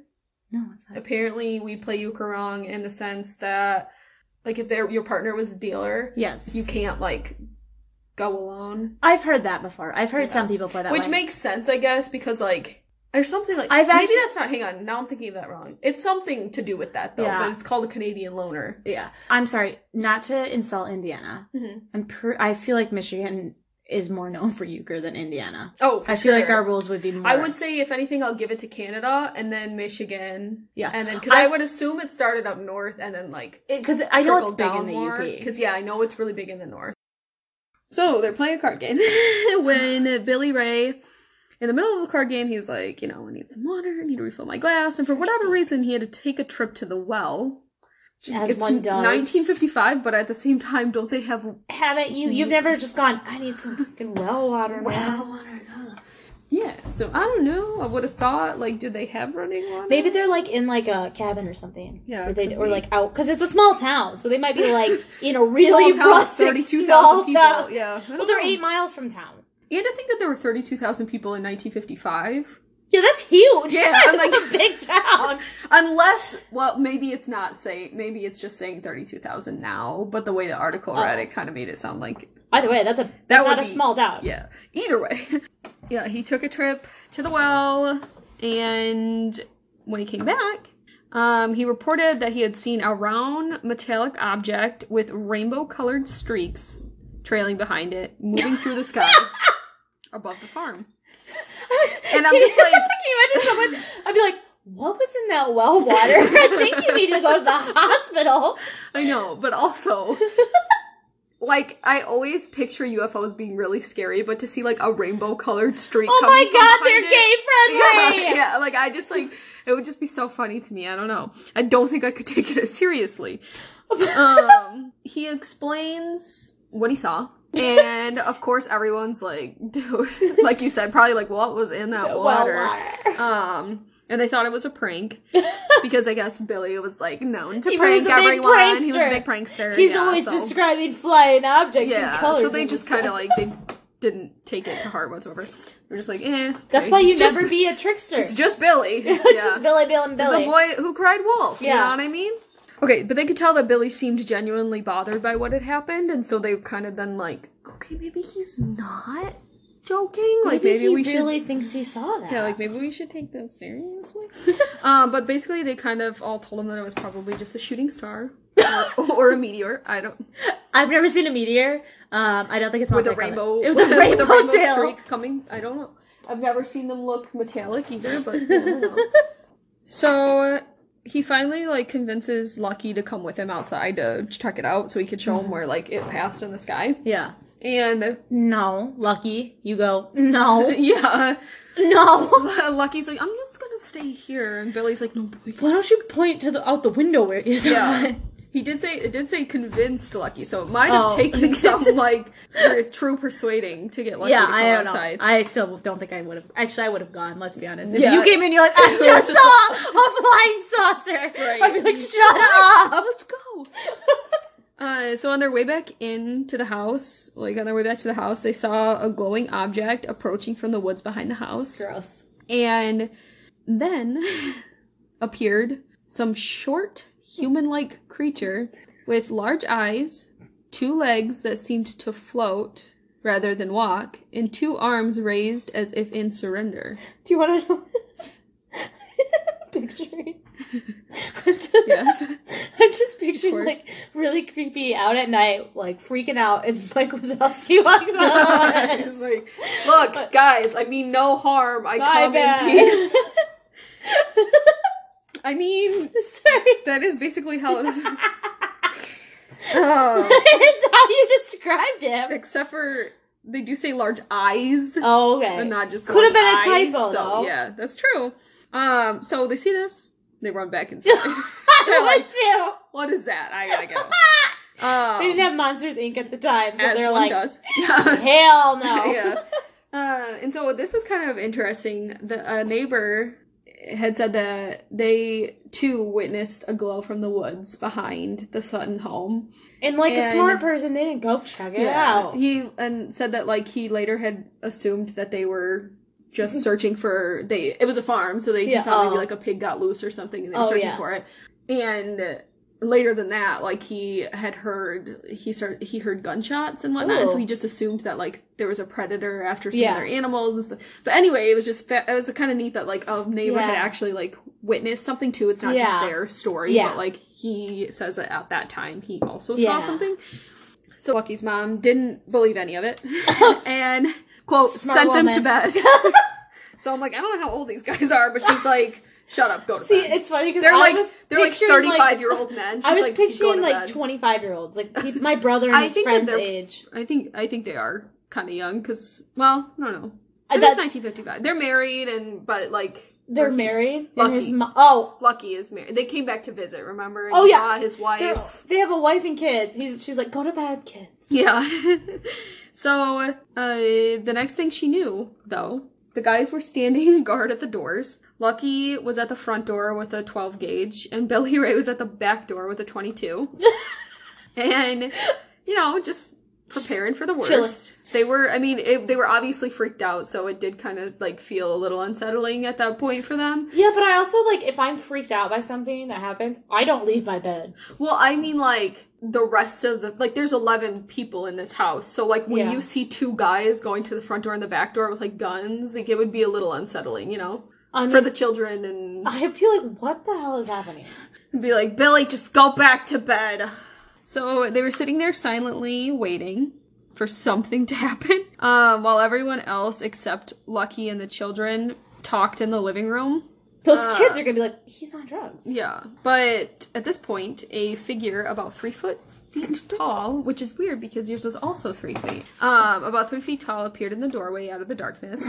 no, what's that? Apparently, we play euchre wrong in the sense that like if their your partner was a dealer, Yes, you can't like go alone. I've heard that before. I've heard Yeah. some people play that Which way. makes sense, I guess, because like there's something like I've maybe actually- that's not. Hang on, now I'm thinking of that wrong. It's something to do with that though, Yeah. but it's called a Canadian loner. yeah. I'm sorry, not to insult Indiana. Mhm. I'm per- I feel like Michigan is more known for euchre than Indiana. Oh, for I feel like our rules would be more. I would say if anything, I'll give it to Canada and then Michigan. Yeah. and then because I would assume it started up north and then like because I know it's big in the more. UP. Because yeah, I know it's really big in the north. So they're playing a card game <laughs> when Billy Ray, in the middle of the card game, he's like, you know, I need some water, I need to refill my glass, and for whatever reason, he had to take a trip to the well. As it's one does. 1955, but at the same time, don't they have Haven't you? You've never just gone. I need some fucking well water. Well now." Yeah, so I don't know. I would have thought, like, do they have running water? Maybe they're like in like a cabin or something. Yeah, or, they, or like out because it's a small town, so they might be like in a <laughs> really Small town, rustic 32,000 small people. town. Yeah. Well, they're know. eight miles from town. And to think that there were 32,000 people in 1955. Yeah, that's huge. Yeah, <laughs> I'm that's like- a big <laughs> town. Unless, well, maybe it's not saying, maybe it's just saying 32,000 now, but the way the article read Oh. it kind of made it sound like, Either way, that's a That that's would not a be- small town. yeah. Either way. <laughs> yeah, he took a trip to the well, and when he came back, um, he reported that he had seen a round metallic object with rainbow colored streaks trailing behind it, moving through the sky above the farm. <laughs> And I'm just <laughs> like- can you imagine someone? I'd be like, what was in that well water? <laughs> I think you need to go to the hospital. I know, but also, like, I always picture UFOs being really scary, but to see like a rainbow colored streak. Oh my god, they're it- gay friendly. Yeah, yeah, like I just like it would just be so funny to me. I don't know. I don't think I could take it as seriously. um, he explains what he saw. And of course, everyone's like, <laughs> dude, like you said, probably like, what was in that water? water. Um, and they thought it was a prank <laughs> because I guess Billy was like known to He prank everyone. He was a big prankster. He's yeah, always so- describing flying objects yeah, and colors. so they just kind of like they didn't take it to heart whatsoever. They're just like, eh. That's why you it's just- never be a trickster. It's just Billy. <laughs> It's yeah. just Billy, Bill, and Billy. The boy who cried wolf. You Yeah. know what I mean? Okay, but they could tell that Billy seemed genuinely bothered by what had happened, and so they kind of then like, okay, maybe he's not joking. Like maybe, he we should. really thinks he saw that. Yeah, like maybe we should take this seriously. um, <laughs> <laughs> but basically, they kind of all told him that it was probably just a shooting star or, or a meteor. I don't <laughs> I've never seen a meteor. Um, I don't think it's with a rainbow It was a rainbow, with a rainbow tail. streak coming. I don't know. I've never seen them look metallic either, but I don't know. so uh, he finally like convinces Lucky to come with him outside to check it out, so he could show him mm-hmm. where like it passed in the sky. Yeah. And No, Lucky. You go. No, <laughs> yeah, no. <laughs> Lucky's like, I'm just gonna stay here, and Billy's like, No, please. Why don't you point to the out the window where you saw Yeah. He did say it did say convinced Lucky, so it might have Oh. taken <laughs> some like true persuading to get Lucky Yeah, to I don't outside. know. I still don't think I would have. Actually, I would have gone. Let's be honest. If Yeah. you came in, you're like, I <laughs> just saw a flying saucer. Right. I'd be like, shut up. Let's go. <laughs> Uh, so on their way back into the house, like on their way back to the house, they saw a glowing object approaching from the woods behind the house. Gross. And then appeared some short, human like creature with large eyes, two legs that seemed to float rather than walk, and two arms raised as if in surrender. Do you want to know? <laughs> picturing. I'm just, Yes. <laughs> I'm just picturing like really creepy out at night, like freaking out, and Mike Wazowski <laughs> walks on. It's like, look, guys, I mean no harm. I come bad. in peace. I mean, <laughs> Sorry. that is basically how it is. <laughs> Um, <laughs> it's how you described him. except for they do say large eyes. Oh, okay. and not just Could have been a eye, typo, so, though. Yeah, that's true. Um, so they see this, they run back inside. I like, too. "What is that? I gotta go." Um, They didn't have Monsters Inc. at the time, so they're like, does. hell no. yeah. Uh, and so this was kind of interesting. The a neighbor had said that they too witnessed a glow from the woods behind the Sutton home. And like a smart person, they didn't go check it out. He and said that like he later had assumed that they were just <laughs> searching for they it was a farm, so they Yeah, thought maybe oh. like a pig got loose or something and they were Oh, searching yeah. for it. And later than that, like he had heard he started he heard gunshots and whatnot, and so he oh. just assumed that like there was a predator after some Yeah. of their animals and stuff. But anyway, it was just it was kind of neat that like a neighbor had actually like witnessed something too. It's not Yeah. just their story, Yeah. but like he says that at that time he also saw something. So Lucky's mom didn't believe any of it, <laughs> <laughs> and quote Smart sent them to bed. <laughs> so I'm like, I don't know how old these guys are, but she's like, shut up, go to bed. See, bed. it's funny because they're like they're like 35 like- year old men. She's I was like, picturing like 25 year olds, like <laughs> my brother and his friend's age. I think I think they are kind of young because well, I don't know. Uh, It is that's- 1955. They're married and but like They're married, Lucky. and his mom. Oh, Lucky is married. They came back to visit. Remember? And Oh, yeah. his they're- wife. they have a wife and kids. He's she's like, go to bed, kids. Yeah. <laughs> so, uh, the next thing she knew, though, the guys were standing <laughs> guard at the doors. Lucky was at the front door with a 12 gauge, and Billy Ray was at the back door with a 22. <laughs> and, you know, just preparing for the worst. chilling. They were, I mean, it, they were obviously freaked out, so it did kind of like feel a little unsettling at that point for them. Yeah, but I also like if I'm freaked out by something that happens, I don't leave my bed. Well, I mean, like the rest of the like, there's eleven people in this house, so like when Yeah. you see two guys going to the front door and the back door with like guns, like it would be a little unsettling, you know, I mean, for the children and I'd be like, what the hell is happening? be like, Billy, just go back to bed. So they were sitting there silently waiting for something to <laughs> happen, um, while everyone else except Lucky and the children talked in the living room. Those Uh, kids are gonna be like, he's on drugs. Yeah, but at this point, a figure about three foot feet tall, which is weird because yours was also three feet, um, about three feet tall, appeared in the doorway out of the darkness.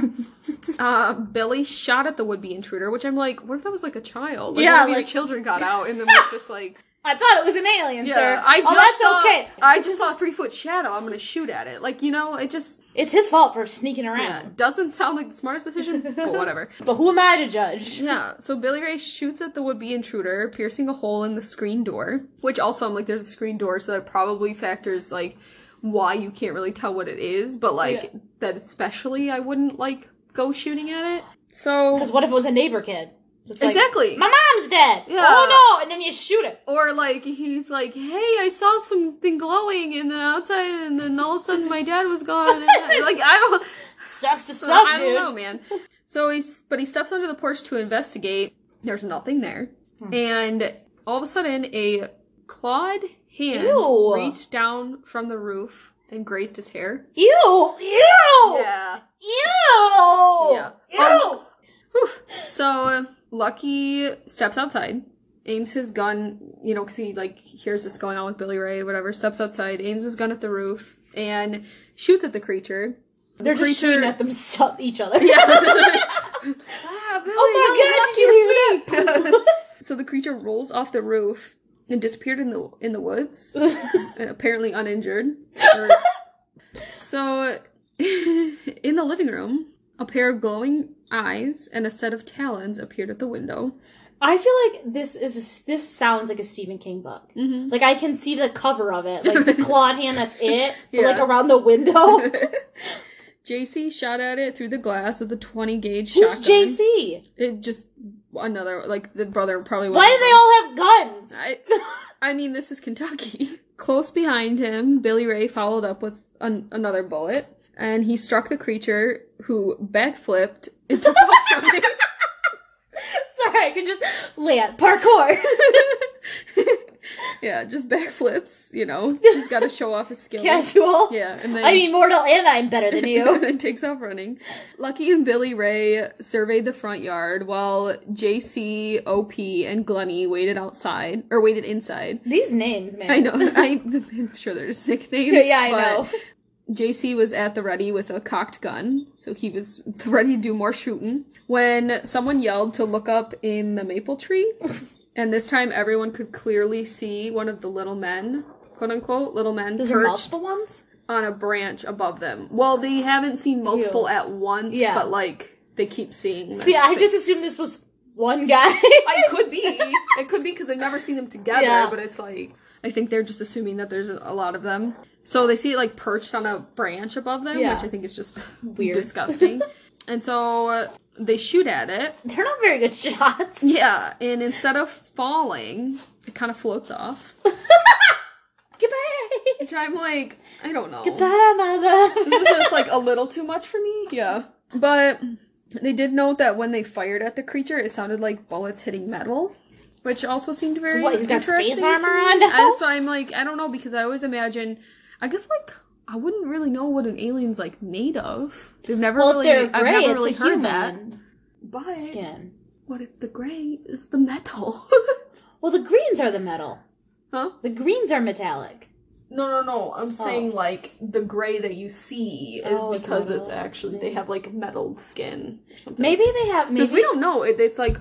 uh, <laughs> Billy shot at the would-be intruder, which I'm like, what if that was like a child? Like, Yeah, if your like- children got out and then <laughs> was just like, I thought it was an alien, yeah, sir. I oh, just oh, that's saw, okay. I just saw a three foot shadow. I'm gonna shoot at it. Like you know, it just It's his fault for sneaking yeah, around. doesn't sound like the smartest decision, <laughs> but whatever. But who am I to judge? Yeah, so Billy Ray shoots at the would-be intruder, piercing a hole in the screen door. Which also, I'm like, there's a screen door, so that probably factors like why you can't really tell what it is. But like Yeah. that, especially, I wouldn't like go shooting at it. So Because what if it was a neighbor kid? It's like, Exactly. My mom's dead. Yeah. Oh no! And then you shoot it. or like he's like, hey, I saw something glowing in the outside, and then all of a sudden my dad was gone. And <laughs> like I don't. Sucks to <laughs> suck, I don't dude. know, man. So he's, but he steps onto the porch to investigate. There's nothing there, Hmm. and all of a sudden, a clawed hand Ew. reached down from the roof and grazed his hair. Ew! Ew! Yeah. Ew! Yeah. Ew! Um, <laughs> So Lucky steps outside, aims his gun, you know, because he like hears this going on with Billy Ray, whatever. Steps outside, aims his gun at the roof, and shoots at the creature. They're just creature- shooting at themselves, <laughs> each other. Yeah. <laughs> <laughs> ah, Billy, Oh my God, hear So the creature rolls off the roof and disappeared in the in the woods, and apparently uninjured. So, in the living room, a pair of glowing eyes and a set of talons appeared at the window. I feel like this is this sounds like a Stephen King book. Mm-hmm. Like I can see the cover of it, like the <laughs> clawed hand. That's it. But like around the window. <laughs> JC shot at it through the glass with a 20 gauge Who's shotgun. JC? It just another like the brother probably. Why do they all have guns? I, I mean, this is Kentucky. <laughs> Close behind him, Billy Ray followed up with an- another bullet, and he struck the creature, who backflipped and took off from him. Sorry, I can just land parkour. <laughs> yeah, just backflips. You know, he's got to <laughs> show off his skill. Casual. Yeah, and then I'm immortal and I'm better than you. <laughs> and then takes off running. Lucky and Billy Ray surveyed the front yard while JC, OP, and Glennie waited outside or waited inside. These names, man. I know. I, I'm sure there's nicknames. Yeah, I know. JC was at the ready with a cocked gun, so he was <laughs> ready to do more shooting. When someone yelled to look up in the maple tree, <laughs> and this time everyone could clearly see one of the little men, quote unquote, little men Those are perched multiple ones? on a branch above them. Well, they haven't seen multiple Ew. at once, Yeah. but like they keep seeing. this See, I thing. just assumed this was one guy. <laughs> I could be. It could be because I've never seen them together, Yeah. but it's like I think they're just assuming that there's a lot of them. So they see it like perched on a branch above them, Yeah. which I think is just <laughs> Weird. disgusting. <laughs> and so uh, they shoot at it. They're not very good shots. Yeah, and instead of falling, it kind of floats off. <laughs> Goodbye. Which I'm like, I don't know. Goodbye, love. This was just like a little too much for me. Yeah. But they did note that when they fired at the creature, it sounded like bullets hitting metal, which also seemed very. what, he's got interesting space to armor me. on now? And That's why I'm like, I don't know because I always imagine, I guess like I wouldn't really know what an alien's like made of. They've never Well, really, if they're gray, I've never it's really heard human that. But skin. what if the gray is the metal? <laughs> Well, the greens are the metal. huh? The greens are metallic. No, no, no. I'm oh. saying like the gray that you see is Oh, because it's actually they have like metalled skin or something. Maybe they have. Because Maybe we don't know. It, it's like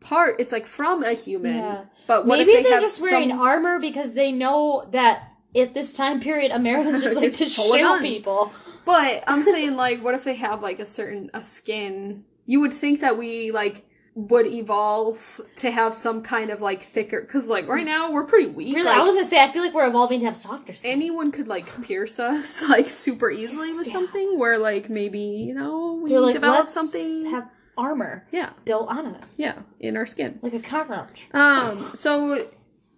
part. It's like from a human. Yeah. But what maybe if they they're have just wearing armor because they know that at this time period Americans just <laughs> like to Just full of shoot people. But I'm <laughs> saying like, what if they have like a certain a skin? You would think that we like would evolve to have some kind of like thicker because like right now we're pretty weak. Really, like, I was gonna say I feel like we're evolving to have softer skin. anyone could like pierce us <laughs> like super easily with yeah. something where like maybe you know we like, develop something have armor yeah built on us yeah in our skin like a cockroach. um so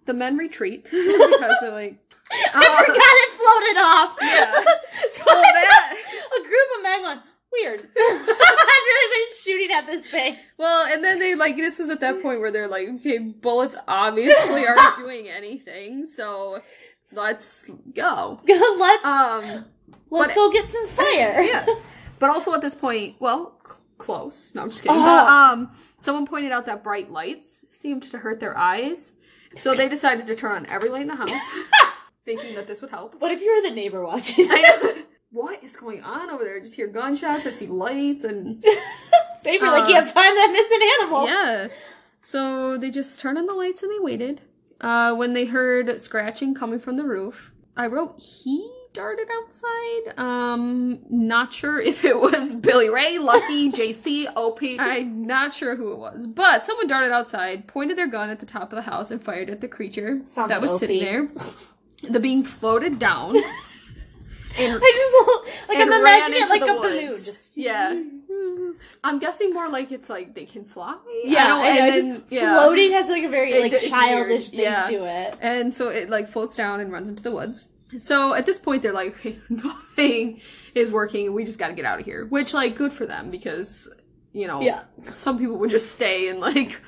the men retreat because they're like <laughs> I forgot it floated off. Yeah. <laughs> so Well, that- a group of men went weird. <laughs> I've really been shooting at this thing. well and then they like this was at that point where they're like okay bullets obviously aren't doing anything so let's go let's um let's go get some fire. yeah. But also at this point, well, c- close. No, I'm just kidding. Oh. But, um, someone pointed out that bright lights seemed to hurt their eyes, so they decided to turn on every light in the house, thinking that this would help. What if you were the neighbor watching? I know. <laughs> What is going on over there? I just hear gunshots. I see lights, and <laughs> they were Uh, can't find that missing animal. yeah. So they just turned on the lights and they waited. Uh, when they heard scratching coming from the roof, I wrote he darted outside. Um, not sure if it was <laughs> Billy Ray, Lucky, JC, OP. I'm not sure who it was, but someone darted outside, pointed their gun at the top of the house, and fired at the creature Sounds that was OP. sitting there. The being floated down. <laughs> and I just like I'm imagining it like a balloon. Just yeah. <laughs> I'm guessing more like it's like they can fly. yeah, I don't, I know, and just yeah. floating has like a very It like childish weird, yeah. thing to it. And so it like floats down and runs into the woods. So at this point they're like, <laughs> okay, nothing is working we just gotta get out of here. Which like good for them because, you know, Yeah. some people would just stay and like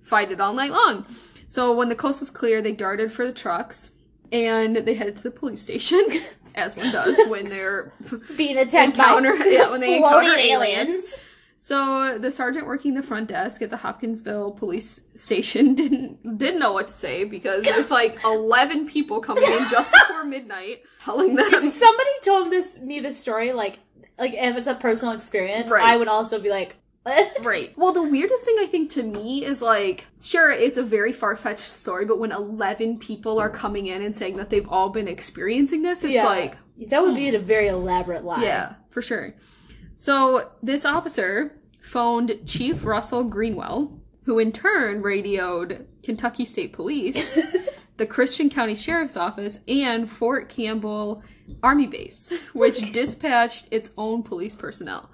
fight it all night long. So when the coast was clear, they darted for the trucks and they headed to the police station, <laughs> as one does when they're <laughs> Being attacked encounter by yeah, when they <laughs> encounter aliens. aliens. So the sergeant working the front desk at the Hopkinsville police station didn't didn't know what to say because there's like eleven people coming in just before midnight, telling them If somebody told this me this story, like like if it's a personal experience, Right. I would also be like? Right. <laughs> Well, the weirdest thing I think to me is like, sure, it's a very far fetched story, but when 11 people are coming in and saying that they've all been experiencing this, it's Yeah. like, that would be hmm. a very elaborate lie. yeah, for sure. So this officer phoned Chief Russell Greenwell, who in turn radioed Kentucky State Police, <laughs> the Christian County Sheriff's Office, and Fort Campbell Army Base, which dispatched its own police personnel.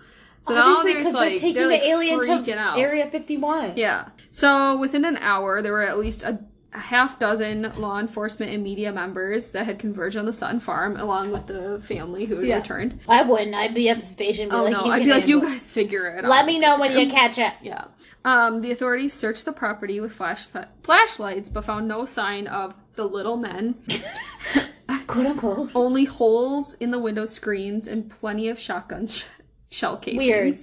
So Obviously, because like they're taking they're, like, the alien to out. Area 51. Yeah. So within an hour, there were at least a, a half dozen law enforcement and media members that had converged on the Sutton farm, along with the family who had Yeah. returned. I wouldn't. I'd be at the station. Oh like, no, I'd be like, you guys figure it out. Let me know when you <laughs> catch it. Yeah. Um, the authorities searched the property with flash flashlights, but found no sign of the little men. <laughs> Quote unquote. Only holes in the window screens and plenty of shotgun sh- shell casings.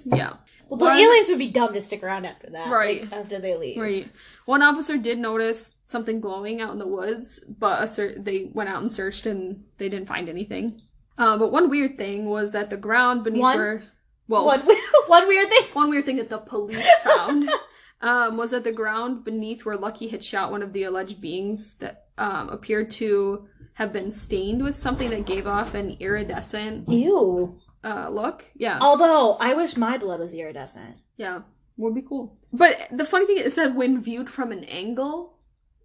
Weird. Yeah. Well, the One- aliens would be dumb to stick around after that. Right. like, after they leave. Right. One officer did notice something glowing out in the woods, but a cer- they went out and searched and they didn't find anything. Uh, but one weird thing was that the ground beneath One- where, well, One, <laughs> one weird thing. one weird thing that the police found <laughs> um, was that the ground beneath where Lucky had shot one of the alleged beings that um, appeared to have been stained with something that gave off an iridescent Ew. Uh, look. Yeah. Although, I wish my blood was iridescent. Yeah, would be cool. But the funny thing is that when viewed from an angle,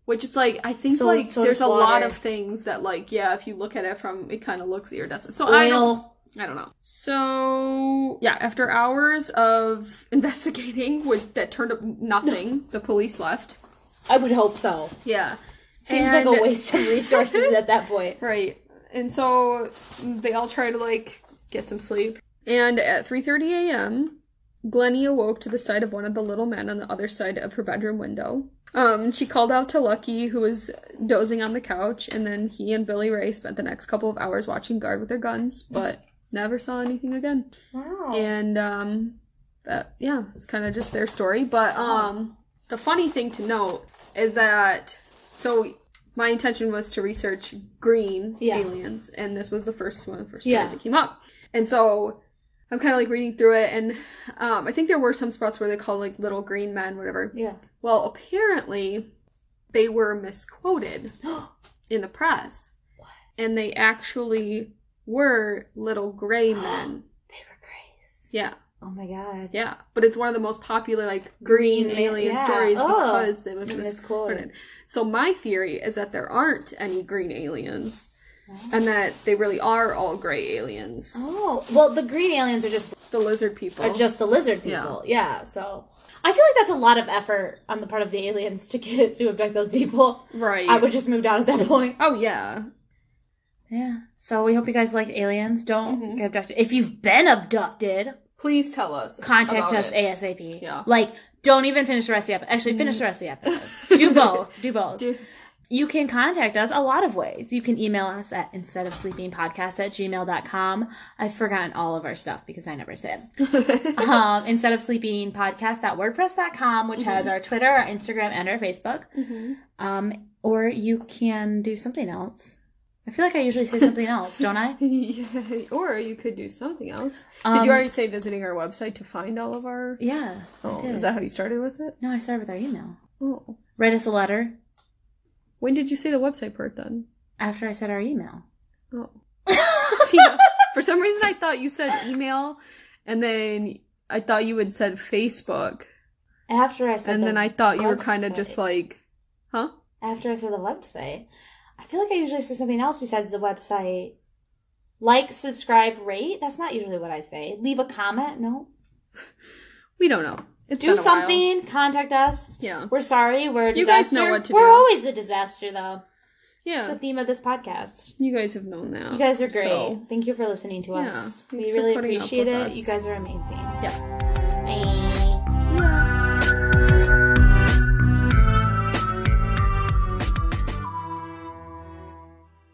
which it's like I think So- like so there's a lot of things that like yeah, if you look at it from it kind of looks iridescent. So I don't I don't know. So yeah, after hours of <laughs> investigating, which that turned up nothing, <laughs> the police left. I would hope so. Yeah, Seems And- like a waste of resources at that point. <laughs> Right. And so they all try to like get some sleep. And at 3:30 a.m., Glennie awoke to the sight of one of the little men on the other side of her bedroom window. Um, she called out to Lucky, who was dozing on the couch, and then he and Billy Ray spent the next couple of hours watching guard with their guns, but never saw anything again. Wow. And um, that yeah, it's kind of just their story. But um, the funny thing to note is that so my intention was to research green Yeah. aliens, and this was the first one of the first Yeah. stories that came up. And so I'm kind of like reading through it, and um, I think there were some spots where they called like little green men, whatever. Yeah. Well, apparently they were misquoted <gasps> in the press, and they actually were little gray <gasps> men. They were Grace. Yeah. Oh my god. Yeah, but it's one of the most popular like green Green, alien yeah. stories Oh, because it was misquoted. misquoted. So my theory is that there aren't any green aliens, and that they really are all gray aliens. Oh well, the green aliens are just The lizard people. are just the lizard people. Yeah. So I feel like that's a lot of effort on the part of the aliens to get to abduct those people. right. I would just move down at that point. Oh yeah. Yeah. So we hope you guys liked aliens. Don't Mm-hmm. get abducted. If you've been abducted, Please tell us. contact about us it. ASAP. Yeah. Like, don't even finish the rest of the episode. Actually, finish the rest of the episode. <laughs> Do both. Do both. Do- You can contact us a lot of ways. You can email us at instead of sleeping podcast at gmail.com. I've forgotten all of our stuff because I never said. <laughs> um, instead of sleeping podcast at wordpress.com, which has our Twitter, our Instagram, and our Facebook. Um, or you can do something else. I feel like I usually say something <laughs> else, don't I? Yeah, or you could do something else. Um, Did you already say visiting our website to find all of our? Yeah. Oh, is that how you started with it? No, I started with our email. Oh, Write us a letter when did you say the website part then? after I said our email. Oh, <laughs> Tina, for some reason I thought you said email, and then I thought you had said Facebook, After I said and the then I thought you were kind of just like, huh? after I said the website. I feel like I usually say something else besides the website. Like, subscribe, rate. That's not usually what I say. Leave a comment. No. We don't know. It's Do been a while. something. Contact us. Yeah. We're sorry. We're a You guys know what to We're do. always a disaster, though. It's Yeah, the theme of this podcast. you guys have known that. You guys are great. So, Thank you for listening to us. thanks We really appreciate it. us. You guys are amazing. yes. Bye.